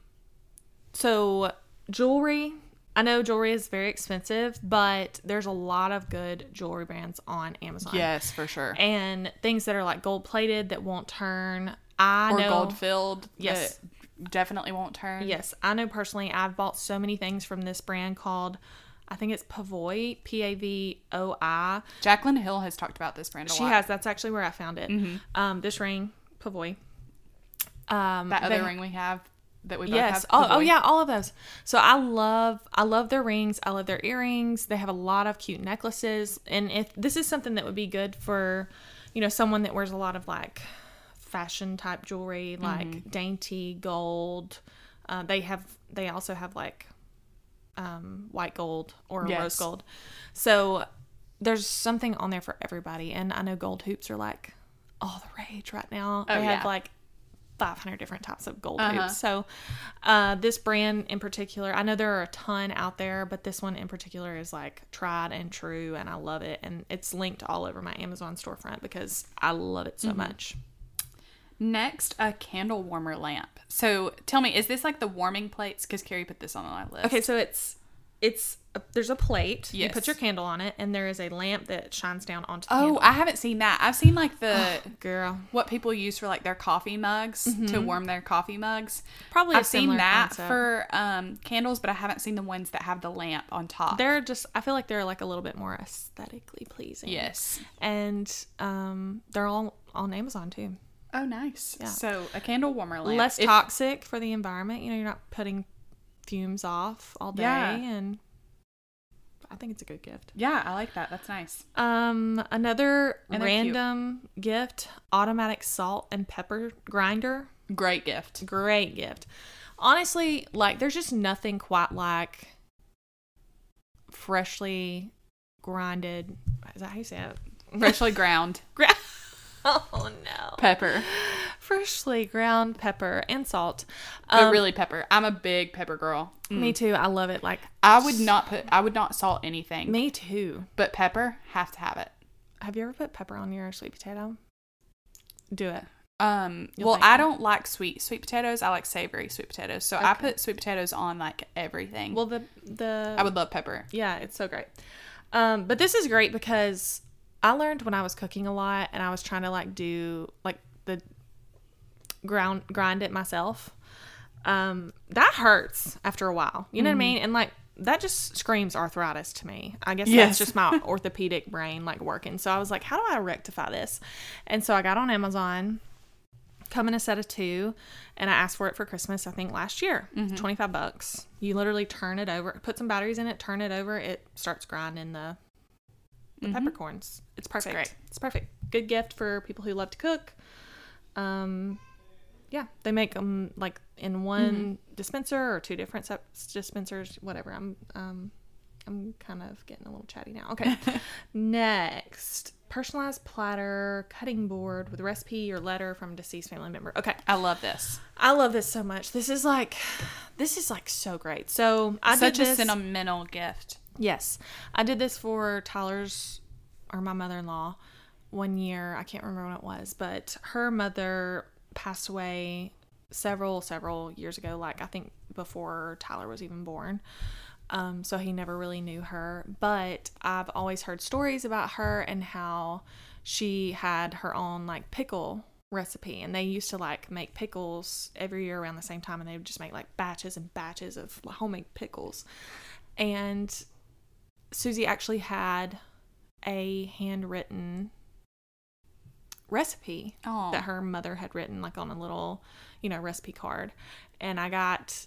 so jewelry. I know jewelry is very expensive, but there's a lot of good jewelry brands on Amazon. yes for sure and things that are like gold plated that won't turn. I or know gold filled Yes. that definitely won't turn Yes, I know personally. I've bought so many things from this brand called, I think it's Pavoi, P A V O I. Jaclyn Hill has talked about this brand a She lot has. That's actually where I found it. Um, this ring, Pavoi. Um, that other they- ring we have that we both Yes. have Oh, oh yeah, all of those. So I love I love their rings. I love their earrings. They have a lot of cute necklaces. And if this is something that would be good for, you know, someone that wears a lot of like fashion type jewelry, like Mm-hmm. dainty gold. Uh, they have they also have like um, white gold or rose gold. So there's something on there for everybody. And I know gold hoops are like all the rage right now. Oh, they have like 500 different types of gold Uh-huh. hoops. So, uh, this brand in particular, I know there are a ton out there, but this one in particular is like tried and true, and I love it. And it's linked all over my Amazon storefront because I love it so Mm-hmm. much. Next, a candle warmer lamp. So tell me, is this like the warming plates? Because Carrie put this on my list. Okay, so it's it's a, there's a plate. You Yes. put your candle on it, and there is a lamp that shines down onto the Oh, candle. I haven't seen that. I've seen like the Girl, what people use for like their coffee mugs to warm their coffee mugs. probably a I've seen that concept. for um, candles, but I haven't seen the ones that have the lamp on top. They're just I feel like they're like a little bit more aesthetically pleasing. yes. and um, they're all on Amazon too. Oh, nice. Yeah. So a candle warmer lamp. Less If- toxic for the environment. You know, you're not putting fumes off all day, Yeah. and I think it's a good gift. Yeah, I like that. That's nice. Um, another cute. random gift: automatic salt and pepper grinder. Great gift. Great gift. Honestly, like there's just nothing quite like freshly grinded. Is that how you say it? Freshly ground Gra- oh no! pepper, Freshly ground pepper and salt. but Um, really pepper. I'm a big pepper girl. Mm. me too. I love it. Like I would not put. I would not salt anything, me too. but pepper have to have it. Have you ever put pepper on your sweet potato? Do it. Um, You'll well, I don't like sweet sweet potatoes. I like savory sweet potatoes. So I put sweet potatoes on like everything. Well, the the I would love pepper. Yeah, it's so great. Um, but this is great because I learned when I was cooking a lot and I was trying to like do like the ground grind it myself. Um, that hurts after a while. You know what I mean? And like that just screams arthritis to me. I guess Yes. that's just my orthopedic brain like working. So I was like, how do I rectify this? And so I got on Amazon, come in a set of two, and I asked for it for Christmas, I think last year. 25 bucks. You literally turn it over, put some batteries in it, turn it over, it starts grinding the the peppercorns. It's perfect. great. It's perfect. Good gift for people who love to cook. Um yeah, they make them like in one dispenser or two different sep- dispensers, whatever. I'm um I'm kind of getting a little chatty now. Okay. Next, personalized platter cutting board with recipe or letter from deceased family member. Okay. I love this. I love this so much. This is like this is like so great. So I Such a sentimental gift. Yes. I did this for Tyler's or my mother-in-law one year. I can't remember when it was, but her mother passed away several several years ago like I think before Tyler was even born. Um, so he never really knew her, but I've always heard stories about her and how she had her own like pickle recipe and they used to like make pickles every year around the same time and they would just make like batches and batches of homemade pickles. And Susie actually had a handwritten recipe Oh, that her mother had written like on a little, you know, recipe card. And I got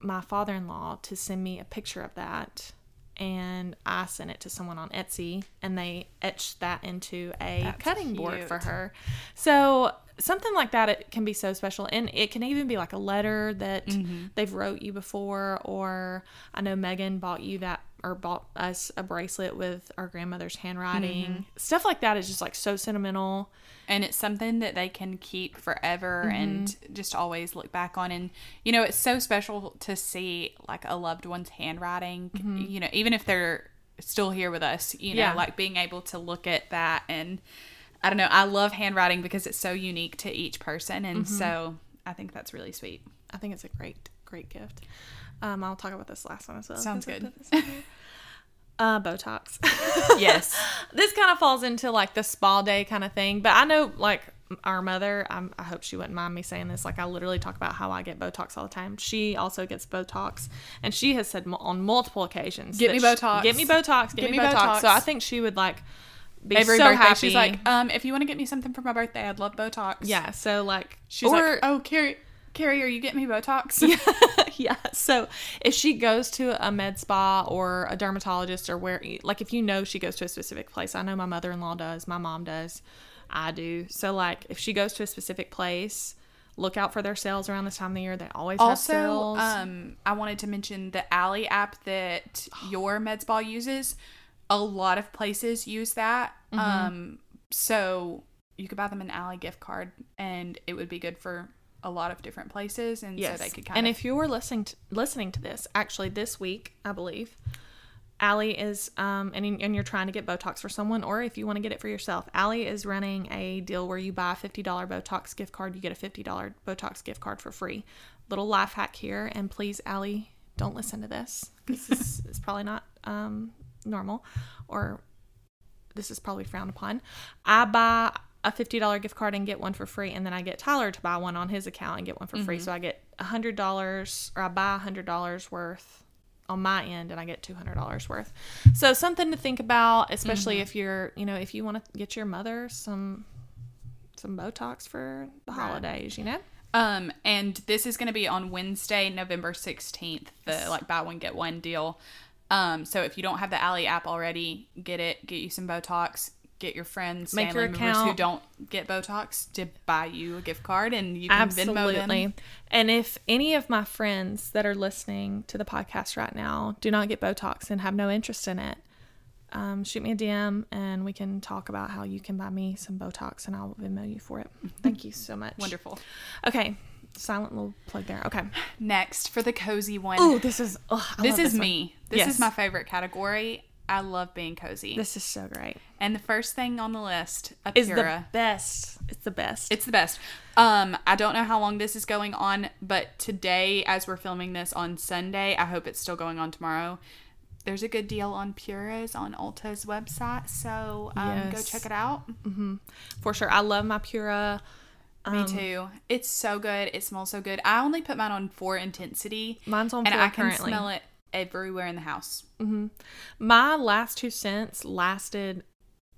my father-in-law to send me a picture of that and I sent it to someone on Etsy and they etched that into a That's cutting board for her. So something like that it can be so special and it can even be like a letter that Mm-hmm. they've wrote you before or I know Megan bought you that or bought us a bracelet with our grandmother's handwriting. Mm-hmm. Stuff like that is just like so sentimental. and it's something that they can keep forever Mm-hmm. and just always look back on and you know it's so special to see like a loved one's handwriting you know even if they're still here with us you know Mm-hmm. Yeah. like being able to look at that and i don't know i love handwriting because it's so unique to each person and Mm-hmm. so i think that's really sweet I think it's a great, great gift. Um, I'll talk about this last one as well. Sounds good. put this in here. Uh, Botox. yes this kind of falls into like the spa day kind of thing, but I know like our mother. I'm, I hope she wouldn't mind me saying this. Like I literally talk about how I get Botox all the time. She also gets Botox, and she has said mo- on multiple occasions, Get me she- Botox. get me Botox, get, me, Botox. So I think she would like be every so birthday happy. she's like um if you want to get me something for my birthday i'd love botox yeah. So like she's or, like oh carrie carrie are you getting me botox yeah. So if she goes to a med spa or a dermatologist or where, like, if you know she goes to a specific place, I know my mother in law does, my mom does, I do. So, like, if she goes to a specific place, look out for their sales around this time of the year. They always have Also, sales. um, I wanted to mention the Alle app that your med spa uses. A lot of places use that. Mm-hmm. Um, so you could buy them an Alle gift card, and it would be good for a lot of different places, and yes. so they could kind and of. if you were listening to, listening to this, actually, this week, I believe. Alle is, um, and, and you're trying to get Botox for someone, or if you want to get it for yourself, Alle is running a deal where you buy a $50 Botox gift card, you get a $50 Botox gift card for free. Little life hack here, and please, Alle, don't listen to this. This is, is probably not um, normal, or this is probably frowned upon. I buy a $50 gift card and get one for free, and then I get Tyler to buy one on his account and get one for free. So I get $100, or I buy $100 worth on my end and I get $200 worth. So something to think about, especially if you're, you know, if you want to get your mother some some Botox for the holidays, you know? Um, and this is going to be on Wednesday, November 16th, the like buy one, get one deal. Um, so if you don't have the Alle app already, get it. Get you some Botox. Get your friends, Make family your members who don't get Botox to buy you a gift card, and you can Venmo them. And if any of my friends that are listening to the podcast right now do not get Botox and have no interest in it, um, shoot me a DM and we can talk about how you can buy me some Botox and I'll Venmo you for it. Thank you so much. Wonderful. Okay. Silent little plug there. Okay. Next for the cozy one. Oh, this is. I this is one. me. This Yes. is my favorite category. I love being cozy. This is so great. and the first thing on the list, Is the best. It's the best. It's the best. Um, I don't know how long this is going on, but today, as we're filming this on Sunday, I hope it's still going on tomorrow. There's a good deal on Puras on Ulta's website, so um, go check it out. for sure. I love my Pura. Me Um, too. It's so good. It smells so good. I only put mine on four intensity, Mine's on and four I can currently. smell it everywhere in the house. My last two scents lasted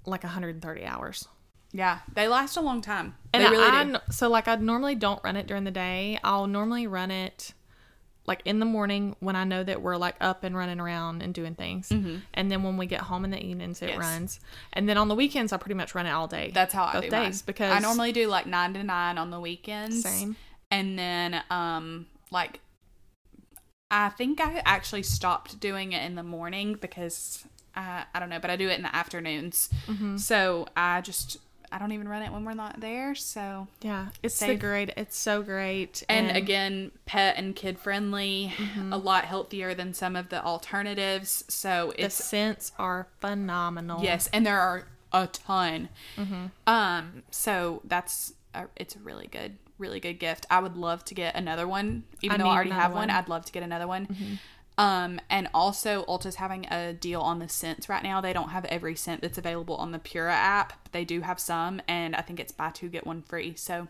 like 130 hours. Yeah, they last a long time. And they really I, do. so like I normally don't run it during the day. I'll normally run it like in the morning when I know that we're like up and running around and doing things. And then when we get home in the evenings, it Mm-hmm. Yes. runs. And then on the weekends, I pretty much run it all day. That's how I do days mine. because I normally do like nine to nine on the weekends. Same. And then um like I think I actually stopped doing it in the morning because I I don't know, but I do it in the afternoons. Mm-hmm. So I just I don't even run it when we're not there. So yeah, it's the great. It's so great. and, again, pet and kid friendly, Mm-hmm. a lot healthier than some of the alternatives. So the scents are phenomenal. Yes, and there are a ton. Mm-hmm. Um, so that's a, it's a really good, really good gift. I would love to get another one, even I though I already have one. one. Mm-hmm. I'd love to get another one. Um, and also Ulta's having a deal on the scents right now. They don't have every scent that's available on the Pura app. But they do have some, and I think it's buy two get one free. So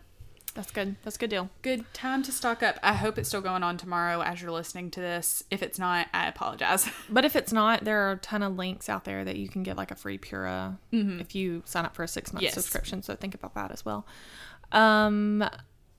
That's good. That's a good deal. good time to stock up. I hope it's still going on tomorrow as you're listening to this. If it's not, I apologize. But if it's not, there are a ton of links out there that you can get like a free Pura if you sign up for a six month Yes. subscription. So think about that as well. Um,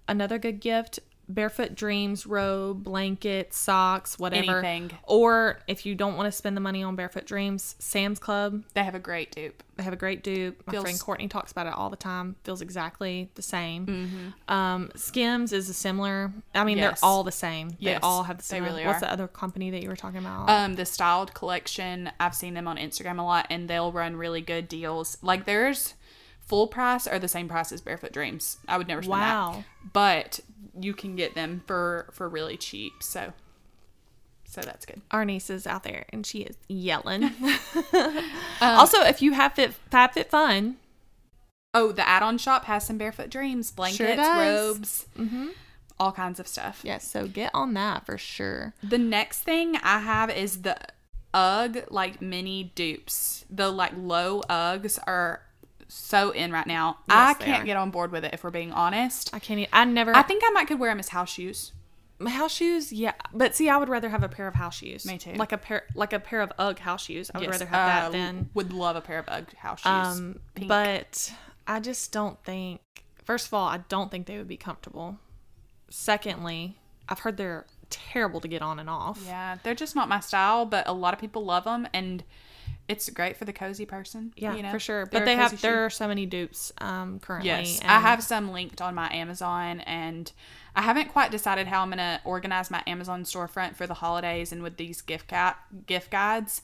another good gift: barefoot dreams robe, blanket, socks, whatever. Anything. Or if you don't want to spend the money on barefoot dreams, Sam's Club they have a great dupe. they have a great dupe. My Feels- friend Courtney talks about it all the time. Feels exactly the same. Mm-hmm. Um, Skims is a similar. I mean, Yes. they're all the same. Yes, they all have the they same. really What's are. the other company that you were talking about? Um, the styled collection, I've seen them on Instagram a lot, and they'll run really good deals. Like theirs, full price are the same price as Barefoot Dreams. I would never spend Wow. that, but you can get them for for really cheap. So, so that's good. our niece is out there and she is yelling. Um, also, if you have Fit Fab Fit Fun, Oh, the add-on shop has some Barefoot Dreams blankets, does. robes, all kinds of stuff. yes, so get on that for sure. The next thing I have is the UGG like mini dupes. The like low Uggs are so in right now. I can't get on board with it if we're being honest. I can't. I never. I think I might could wear them as house shoes. my house shoes. Yeah, but see, I would rather have a pair of house shoes. Me too. Like a pair, like a pair of UGG house shoes. I would Yes, rather have uh, that than. would love a pair of UGG house shoes. Um, Pink. but I just don't think. First of all, I don't think they would be comfortable. Secondly, I've heard they're terrible to get on and off. yeah, they're just not my style, but a lot of people love them, and it's great for the cozy person. Yeah, you know? for sure. They're But they have shoe. there are so many dupes um currently. Yes, I have some linked on my Amazon, and I haven't quite decided how I'm gonna organize my Amazon storefront for the holidays and with these gift gu- gift guides.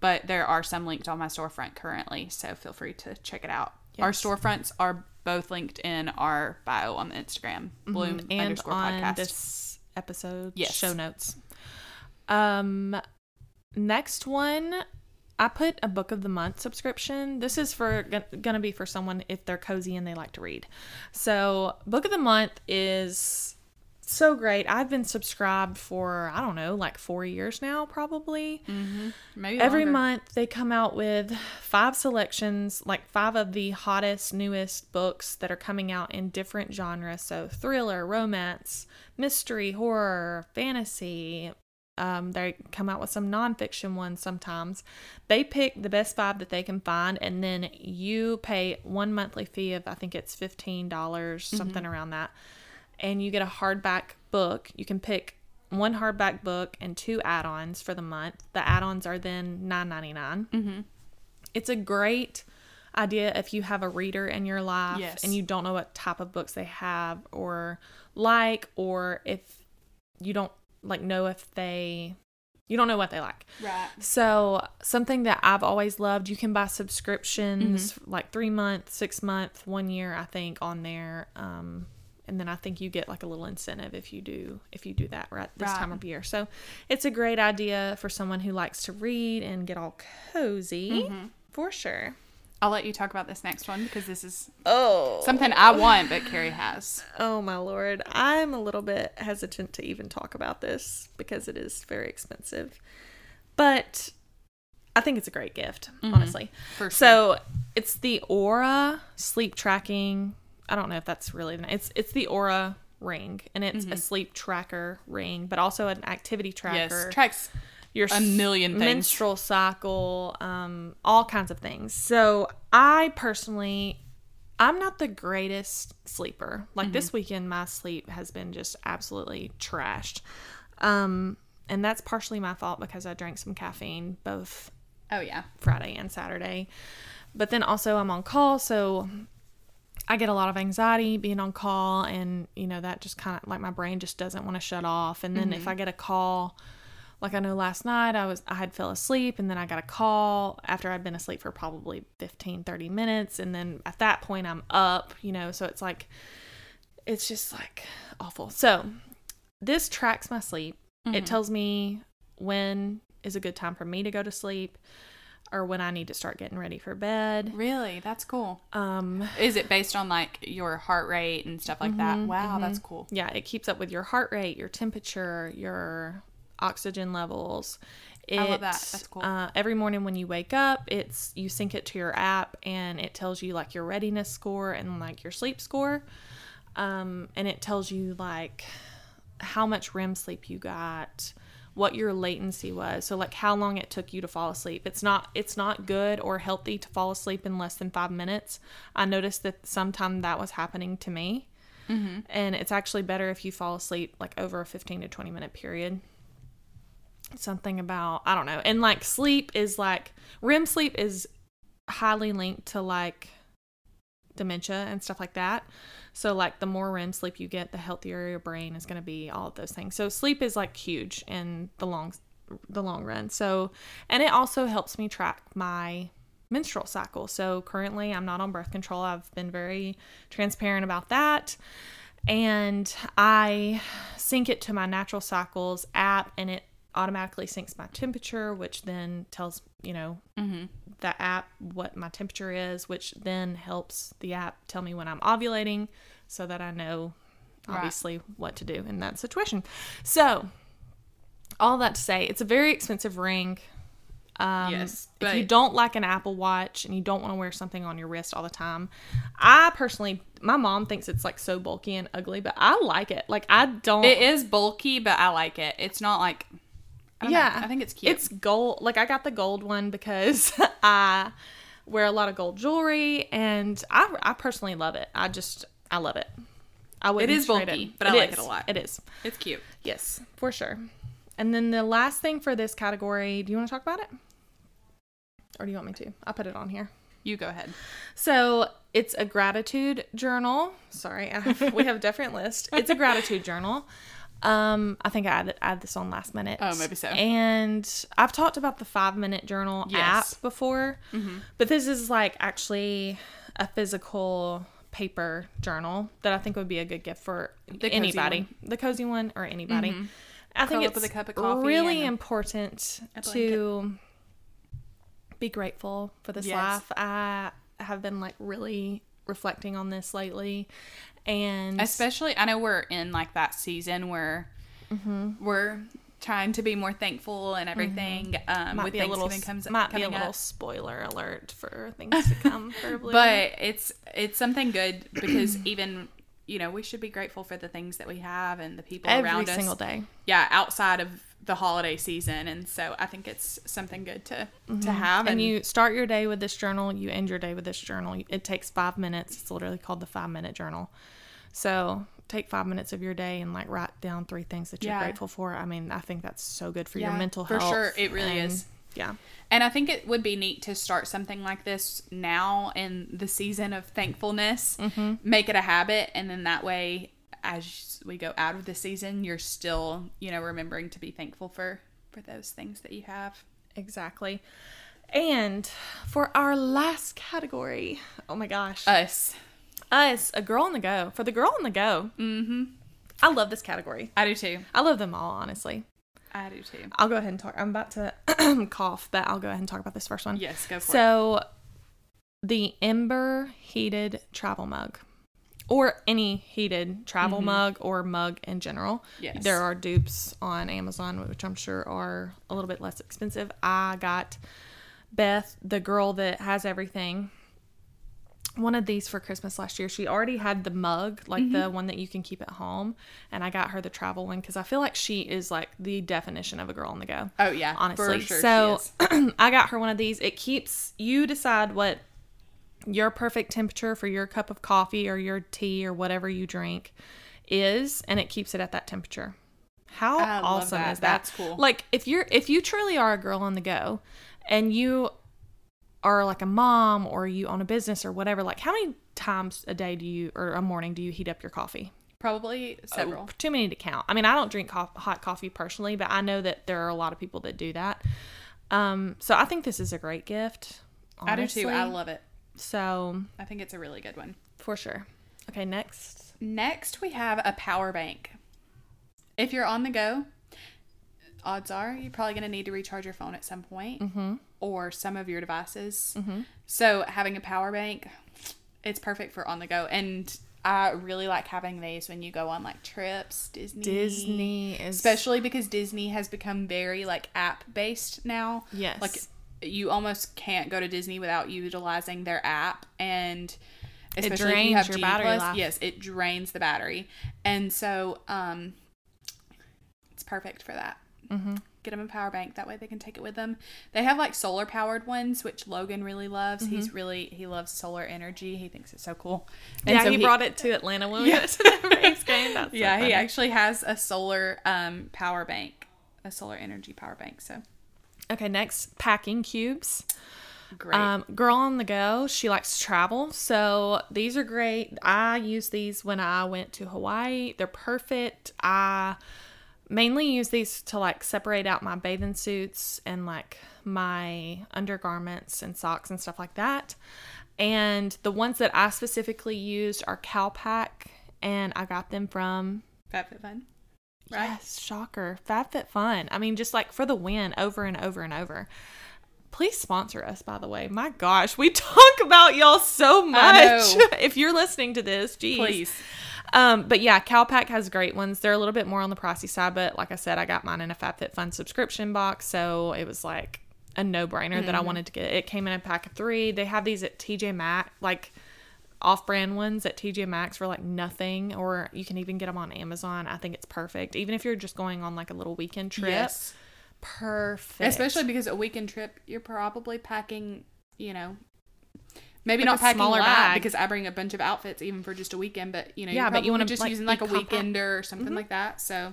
But there are some linked on my storefront currently, so feel free to check it out. Our storefronts are both linked in our bio on the Instagram, Bloom Mm-hmm. and underscore on podcast. this episode Yes. show notes. Um, next one, I put a book of the month subscription. This is for gonna be for someone if they're cozy and they like to read. So, book of the month is so great. I've been subscribed for I don't know, like four years now, probably. Mm-hmm. Maybe Every longer. month they come out with five selections, like five of the hottest, newest books that are coming out in different genres. So thriller, romance, mystery, horror, fantasy. Um, they come out with some nonfiction ones sometimes. They pick the best five that they can find, and then you pay one monthly fee of I think it's fifteen dollars, something around that, and you get a hardback book. You can pick one hardback book and two add-ons for the month. The add-ons are then nine ninety nine. Mm-hmm. It's a great idea if you have a reader in your life Yes. and you don't know what type of books they have or like, or if you don't like know if they you don't know what they like. Right. So something that I've always loved, you can buy subscriptions like three month, six month, one year, I think, on there. Um, and then I think you get like a little incentive if you do if you do that right this Right. time of year. So it's a great idea for someone who likes to read and get all cozy for sure. I'll let you talk about this next one because this is Oh, something I want, but Carrie has. Oh my lord. I'm a little bit hesitant to even talk about this because it is very expensive. But I think it's a great gift, mm-hmm. honestly. For sure. So it's the Oura sleep tracking. I don't know if that's really the it's it's the Oura ring and it's a mm-hmm. sleep tracker ring, but also an activity tracker Yes. Tracks. Your A million things. menstrual cycle, um, all kinds of things. So I personally, I'm not the greatest sleeper. Like this Mm-hmm. weekend, my sleep has been just absolutely trashed, um, and that's partially my fault because I drank some caffeine both Oh yeah. Friday and Saturday. But then also I'm on call, so I get a lot of anxiety being on call and you know that just kind of like my brain just doesn't want to shut off. And then if I get a call like I know last night I was I had fell asleep and then I got a call after I'd been asleep for probably 15 30 minutes and then at that point I'm up, you know, so it's like it's just like awful. So, this tracks my sleep. It mm-hmm. tells me when is a good time for me to go to sleep or when I need to start getting ready for bed. Really, that's cool. Um Is it based on like your heart rate and stuff like that? Mm-hmm, wow, mm-hmm. that's cool. yeah, it keeps up with your heart rate, your temperature, your oxygen levels. It, I love that. That's cool. Uh, every morning when you wake up, it's you sync it to your app and it tells you like your readiness score and like your sleep score. Um, and it tells you like how much REM sleep you got, what your latency was. So like how long it took you to fall asleep. It's not it's not good or healthy to fall asleep in less than 5 minutes. I noticed that sometime that was happening to me. And it's actually better if you fall asleep like over a 15 to 20 minute period. Something about I don't know. And like sleep is like REM sleep is highly linked to like dementia and stuff like that. So like the more REM sleep you get, the healthier your brain is going to be, all of those things. So sleep is like huge in the long the long run. So and it also helps me track my menstrual cycle. So currently I'm not on birth control. I've been very transparent about that. And I sync it to my natural cycles app and it automatically syncs my temperature, which then tells, you know, the app what my temperature is, which then helps the app tell me when I'm ovulating so that I know Right. obviously what to do in that situation. So, all that to say, it's a very expensive ring. Um, Yes, if you don't like an Apple Watch and you don't want to wear something on your wrist all the time, I personally, my mom thinks it's like so bulky and ugly, but I like it. Like I don't. It is bulky, but I like it. It's not like I don't know. yeah, I think it's cute. It's gold. Like I got the gold one because I wear a lot of gold jewelry, and I I personally love it. I just I love it. I would. It is bulky, but I like it a lot. It is. it's cute. Yes, for sure. And then the last thing for this category, do you want to talk about it? Or do you want me to? I'll put it on here. You go ahead. So it's a gratitude journal. Sorry, have, we have a different list. It's a gratitude journal. Um, I think I added, added this on last minute. Oh, maybe so. And I've talked about the five minute journal Yes. Mm-hmm. app before, but this is like actually a physical paper journal that I think would be a good gift for cozy anybody, one. the cozy one or anybody. I think Curl up it's with a cup of coffee really important to be grateful for this Yes. life. I have been like really reflecting on this lately, and Especially, I know we're in like that season where Mm-hmm. we're trying to be more thankful and everything. Um, might with be a little comes might be a little up. spoiler alert for things to come. Probably, but it's it's something good because even you know we should be grateful for the things that we have and the people every around us. Every single day. Yeah, outside of the holiday season, and so I think it's something good to to have. Mm-hmm. And you start your day with this journal, you end your day with this journal. It takes five minutes. It's literally called the five minute journal. So take five minutes of your day and like write down three things that you're Yeah. grateful for. I mean, I think that's so good for Yeah, your mental health. for sure. It really and- is. Yeah. And I think it would be neat to start something like this now in the season of thankfulness. Mm-hmm. Make it a habit, and then that way, as we go out of the season, you're still, you know, remembering to be thankful for for those things that you have. Exactly. And for our last category, oh my gosh, Us. Us, a girl on the go. For the girl on the go, mm-hmm. I love this category. I do too. I love them all, honestly. I do too. I'll go ahead and talk. I'm about to cough, but I'll go ahead and talk about this first one. Yes, go for it. So, the Ember heated travel mug, or any heated travel mug or mug in general. Mm-hmm. Yes. There are dupes on Amazon, which I'm sure are a little bit less expensive. I got Beth, the girl that has everything, one of these for Christmas last year. She already had the mug, like Mm-hmm. the one that you can keep at home, and I got her the travel one because I feel like she is like the definition of a girl on the go Oh yeah, honestly. Sure so. I got her one of these. It keeps you decide what your perfect temperature for your cup of coffee or your tea or whatever you drink is, and it keeps it at that temperature. How I awesome that. is that? That's cool. Like if you're if you truly are a girl on the go and you are like a mom or you own a business or whatever, like how many times a day do you or a morning do you heat up your coffee? Probably several. Oh, too many to count. I mean, I don't drink co- hot coffee personally, but I know that there are a lot of people that do that. Um, so I think this is a great gift. I do too. I love it. So I think it's a really good one. for sure. Okay, next. Next, we have a power bank. If you're on the go, odds are you're probably going to need to recharge your phone at some point or some of your devices. So, having a power bank, it's perfect for on the go. And I really like having these when you go on like trips, Disney. Disney is Especially because Disney has become very like app based now. Yes. Like you almost can't go to Disney without utilizing their app and especially if drains you have your Genie battery life. yes, it drains the battery. And so um it's perfect for that. Mm-hmm. Get them a power bank. That way they can take it with them. They have like solar powered ones, which Logan really loves. Mm-hmm. He's really he loves solar energy. He thinks it's so cool. And yeah, so he, brought it to Atlanta when we Yeah. went to the Braves game. That's so yeah, he actually has a solar um power bank, a solar energy power bank. So Okay, next packing cubes. great. Um, girl on the go, she likes to travel. So these are great. I use these when I went to Hawaii. They're perfect. I mainly use these to like separate out my bathing suits and like my undergarments and socks and stuff like that. And the ones that I specifically used are Calpak, and I got them from FabFitFun. Right? Yes, shocker. FabFitFun. I mean, just like for the win over and over and over. Please sponsor us, by the way. My gosh, we talk about y'all so much. if you're listening to this, geez. Please. Um, but yeah, Calpak has great ones. They're a little bit more on the pricey side, but like I said, I got mine in a FabFitFun subscription box, so it was like a no-brainer that I Mm-hmm. wanted to get. It came in a pack of three. They have these at TJ Maxx, like off-brand ones at TJ Maxx for like nothing, or you can even get them on Amazon. I think it's perfect, even if you're just going on like a little weekend trip. Yes. Perfect, Especially because a weekend trip, you're probably packing, you know, maybe Like not packing smaller a bag. because I bring a bunch of outfits even for just a weekend, but you know, Yeah, but you wanna, just like, using like a compact. Mm-hmm. weekender or something like that. So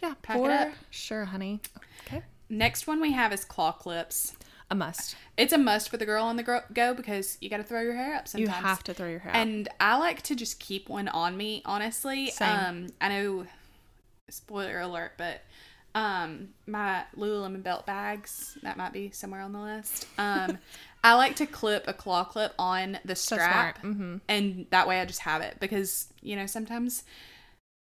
yeah, pack it up. sure, honey. Okay, next one we have is claw clips. a must. It's a must for the girl on the go because you got to throw your hair up sometimes. You have to throw your hair out. And I like to just keep one on me, honestly. Same. Um, I know, spoiler alert, but um, my Lululemon belt bags that might be somewhere on the list. Um, I like to clip a claw clip on the strap. Mhm. and that way I just have it because you know sometimes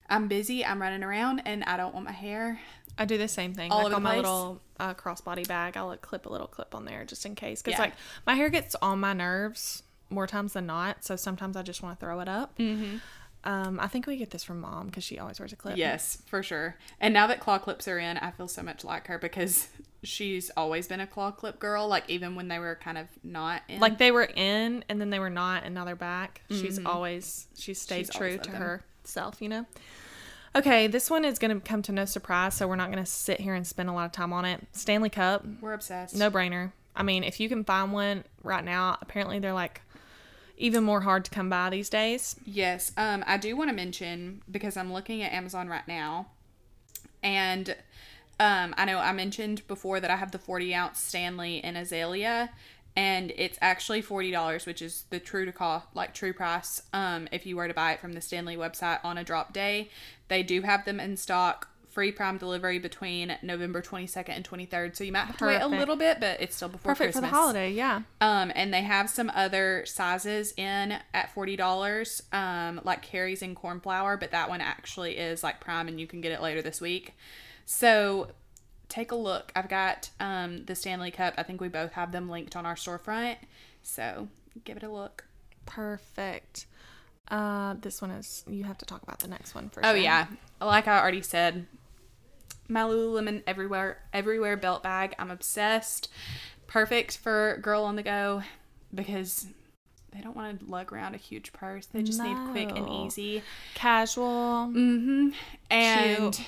I'm busy, I'm running around, and I don't want my hair. I do the same thing. All like over on my little uh, crossbody bag, I'll like, clip a little clip on there just in case. Because Yeah. like my hair gets on my nerves more times than not. So sometimes I just want to throw it up. Mm-hmm. Um, I think we get this from mom because she always wears a clip. Yes, for sure. And now that claw clips are in, I feel so much like her because she's always been a claw clip girl. Like even when they were kind of not in. Like they were in and then they were not and now they're back. She's always she stayed Mm-hmm. She's true to them. herself, you know. Okay, this one is going to come to no surprise, so we're not going to sit here and spend a lot of time on it. Stanley Cup, we're obsessed. no brainer. I mean, if you can find one right now, apparently they're like even more hard to come by these days. Yes. Um, I do want to mention because I'm looking at Amazon right now, and um, I know I mentioned before that I have the 40 ounce Stanley in Azalea, and it's actually forty dollars, which is the true to cost, like true price. Um, if you were to buy it from the Stanley website on a drop day, they do have them in stock. Free prime delivery between November 22nd and 23rd. So you might have to wait a little bit, but it's still before Perfect Christmas. for the holiday, yeah. Um, and they have some other sizes in at forty dollars, um, like Carrie's and cornflower, but that one actually is like prime, and you can get it later this week. So take a look. I've got um the Stanley Cup. I think we both have them linked on our storefront. So give it a look. Perfect. Uh, this one is you have to talk about the next one for Oh sure. yeah, like I already said, my Lululemon everywhere everywhere belt bag. I'm obsessed. Perfect for girl on the go because they don't want to lug around a huge purse. They just need quick and easy. Casual. Mm-hmm. And Cute.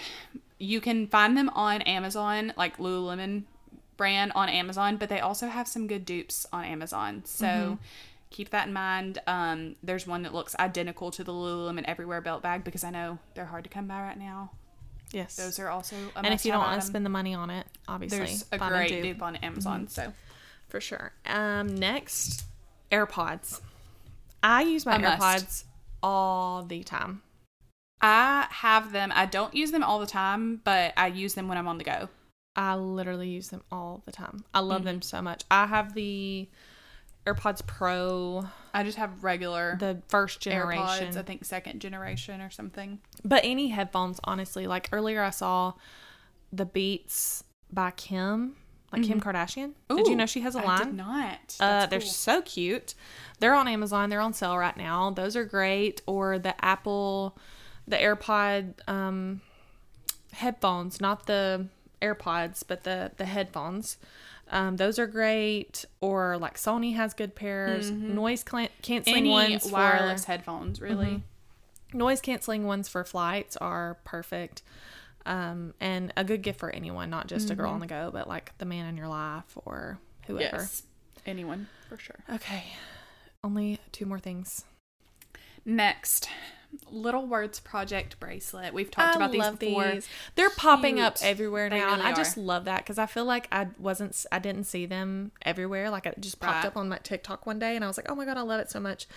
You can find them on Amazon, like Lululemon brand on Amazon, but they also have some good dupes on Amazon. So Mm-hmm. keep that in mind. Um, there's one that looks identical to the Lululemon Everywhere belt bag because I know they're hard to come by right now. Yes. Those are also and if you don't want to spend the money on it, obviously, there's a great dupe dupe on Amazon. So for sure. Um, next, AirPods. I use my. AirPods all the time. I have them. I don't use them all the time, but I use them when I'm on the go. I literally use them all the time. I love Mm-hmm. them so much. I have the AirPods Pro, I just have regular the first generation. AirPods. I think second generation or something. But any headphones, honestly. Like earlier, I saw the Beats by Kim, like Kim Kardashian. Did you know she has a line? I did not. Uh, they're cool. so cute. They're on Amazon. They're on sale right now. Those are great. Or the Apple, the AirPod um, headphones, not the AirPods, but the the headphones. Um, those are great. Or like Sony has good pairs. Noise clan- canceling Mm-hmm. any ones wireless for headphones, really. noise canceling ones for flights are perfect. Um, and a good gift for anyone, not just a girl on the go, but like the man in your life or whoever. Yes, anyone for sure. Okay, only two more things. Next, Little Words Project bracelet. We've talked about these before. They're popping up everywhere They now, and really I just love that because I feel like I wasn't, I didn't see them everywhere. Like it just popped Right. up on my TikTok one day, and I was like, oh my god, I love it so much.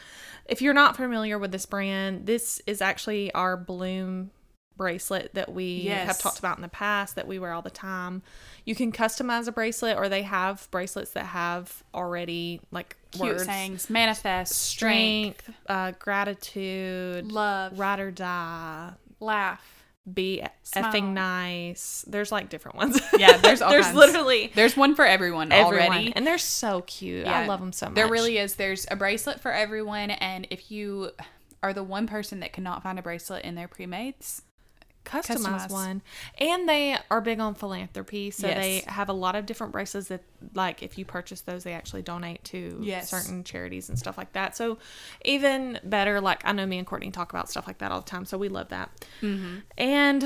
If you're not familiar with this brand, this is actually our Bloom bracelet that we have talked about in the past that we wear all the time. You can customize a bracelet, or they have bracelets that have already like Cute words, sayings, manifest, strength, strength, uh, gratitude, love, ride or die, laugh. be Smile. effing nice. There's like different ones. Yeah, there's all there's kinds. literally There's one for everyone, everyone, already. and they're so cute. I love them so much. There really is. There's a bracelet for everyone, and if you are the one person that cannot find a bracelet in their pre-mades, customize customize. one, and they are big on philanthropy. So they have a lot of different bracelets that, like, if you purchase those, they actually donate to Yes. certain charities and stuff like that. So even better, like I know me and Courtney talk about stuff like that all the time, so we love that. Mm-hmm. And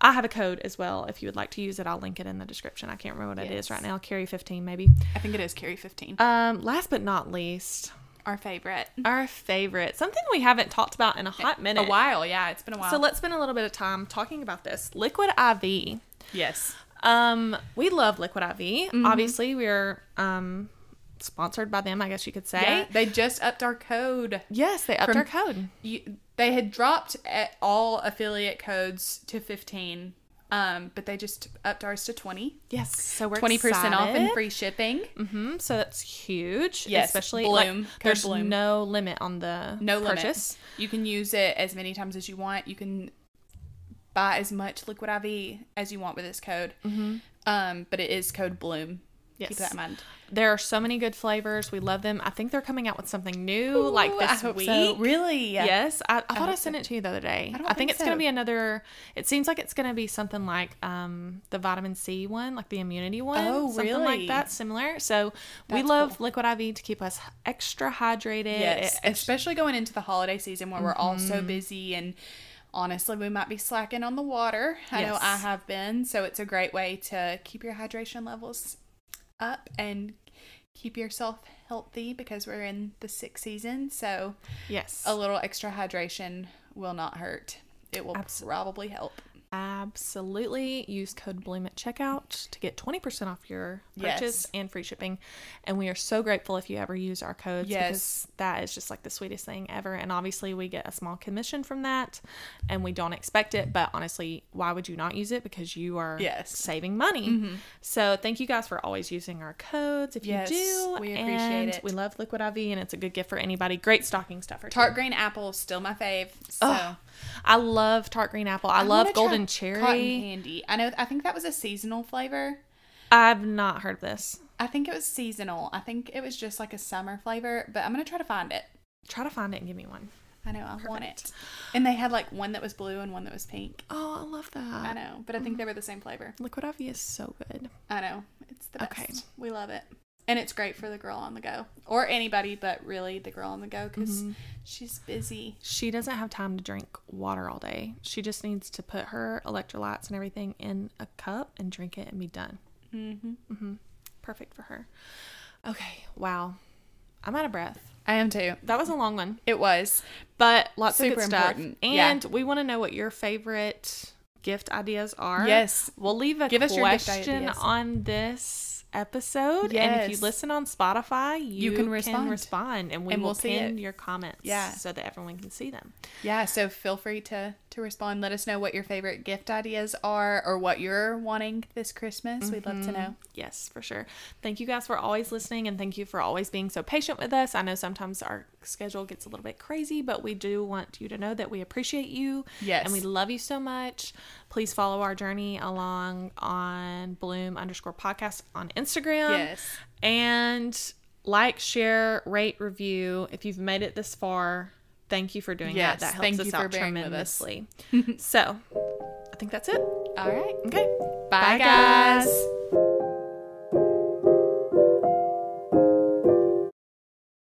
I have a code as well. If you would like to use it, I'll link it in the description. I can't remember what it is right now. Carrie fifteen maybe. I think it is Carrie 15, Um, last but not least, our favorite. our favorite, something we haven't talked about in a hot minute. A while, yeah, it's been a while. So let's spend a little bit of time talking about this. Liquid IV. yes, Um, we love Liquid IV. Mm-hmm. Obviously, we're um sponsored by them, I guess you could say. yeah, they just upped our code. Yes, they upped From- our code. You, they had dropped at all affiliate codes to 15, um, but they just upped ours to 20. Yes, so we're 20% off and free shipping. Mm-hmm. so that's huge. Yes, especially Bloom, like, there's Bloom. no limit on the No purchase. limit. You can use it as many times as you want. You can buy as much Liquid IV as you want with this code. Mm-hmm. Um, but it is code Bloom. Yes. Keep that in mind. There are so many good flavors. We love them. I think they're coming out with something new like Ooh, I this week. so. Really? Yes, I, I thought I, sent it to you the other day. I, don't think, think it's going to be another. It seems like it's going to be something like um, the vitamin C one, like the immunity one. Oh, something really? like that, similar. So we love cool. liquid IV to keep us extra hydrated. Yes. It- Especially going into the holiday season where we're all Mm-hmm. so busy and honestly we might be slacking on the water. I know I have been. So it's a great way to keep your hydration levels up and keep yourself healthy because we're in the sick season. So Yes. a little extra hydration will not hurt. It will Abso- probably help. Absolutely. Use code Bloom at checkout to get 20% off your purchase Yes. and free shipping. And we are so grateful if you ever use our codes Yes. because that is just like the sweetest thing ever. And obviously, we get a small commission from that and we don't expect it. But honestly, why would you not use it? Because you are Yes. Mm-hmm. saving money. So thank you guys for always using our codes if you do. we appreciate and it. We love Liquid IV and it's a good gift for anybody. Great stocking stuffer. too. Tart green apple still my fave. So Oh, I love tart green apple. I, wanna love golden Cotton cherry. candy. I know. I think that was a seasonal flavor. I've not heard of this. I think it was seasonal. I think it was just like a summer flavor, but I'm gonna try to find it. Try to find it and give me one. I know I want it. And they had like one that was blue and one that was pink. Oh, I love that. I know, but I think they were the same flavor. Liquid IV is so good. I know. It's the best. Okay. We love it. And it's great for the girl on the go. Or anybody, but really the girl on the go because Mm-hmm. she's busy. She doesn't have time to drink water all day. She just needs to put her electrolytes and everything in a cup and drink it and be done. Mm-hmm. Perfect for her. Okay, wow. I'm out of breath. I am too. That was a long one, It was. but lots of Super good stuff. important. Yeah. And we want to know what your favorite gift ideas are. Yes. We'll leave a Give us your gift question on this episode. And if you listen on Spotify, you, can can respond. respond. and we And will we'll pin your comments Yeah. so that everyone can see them. Yeah, so feel free to to respond. Let us know what your favorite gift ideas are or what you're wanting this Christmas. We'd love to mm-hmm. know. Yes, for sure. Thank you guys for always listening and thank you for always being so patient with us. I know sometimes our schedule gets a little bit crazy, but we do want you to know that we appreciate you. Yes. And we love you so much. Please follow our journey along on Bloom underscore podcast on Instagram. Yes. And like, share, rate, review. If you've made it this far, thank you for doing Yes, that. That helps thank us you for out with us. tremendously. so I think that's it. All right. Okay. Bye, Bye, guys. guys.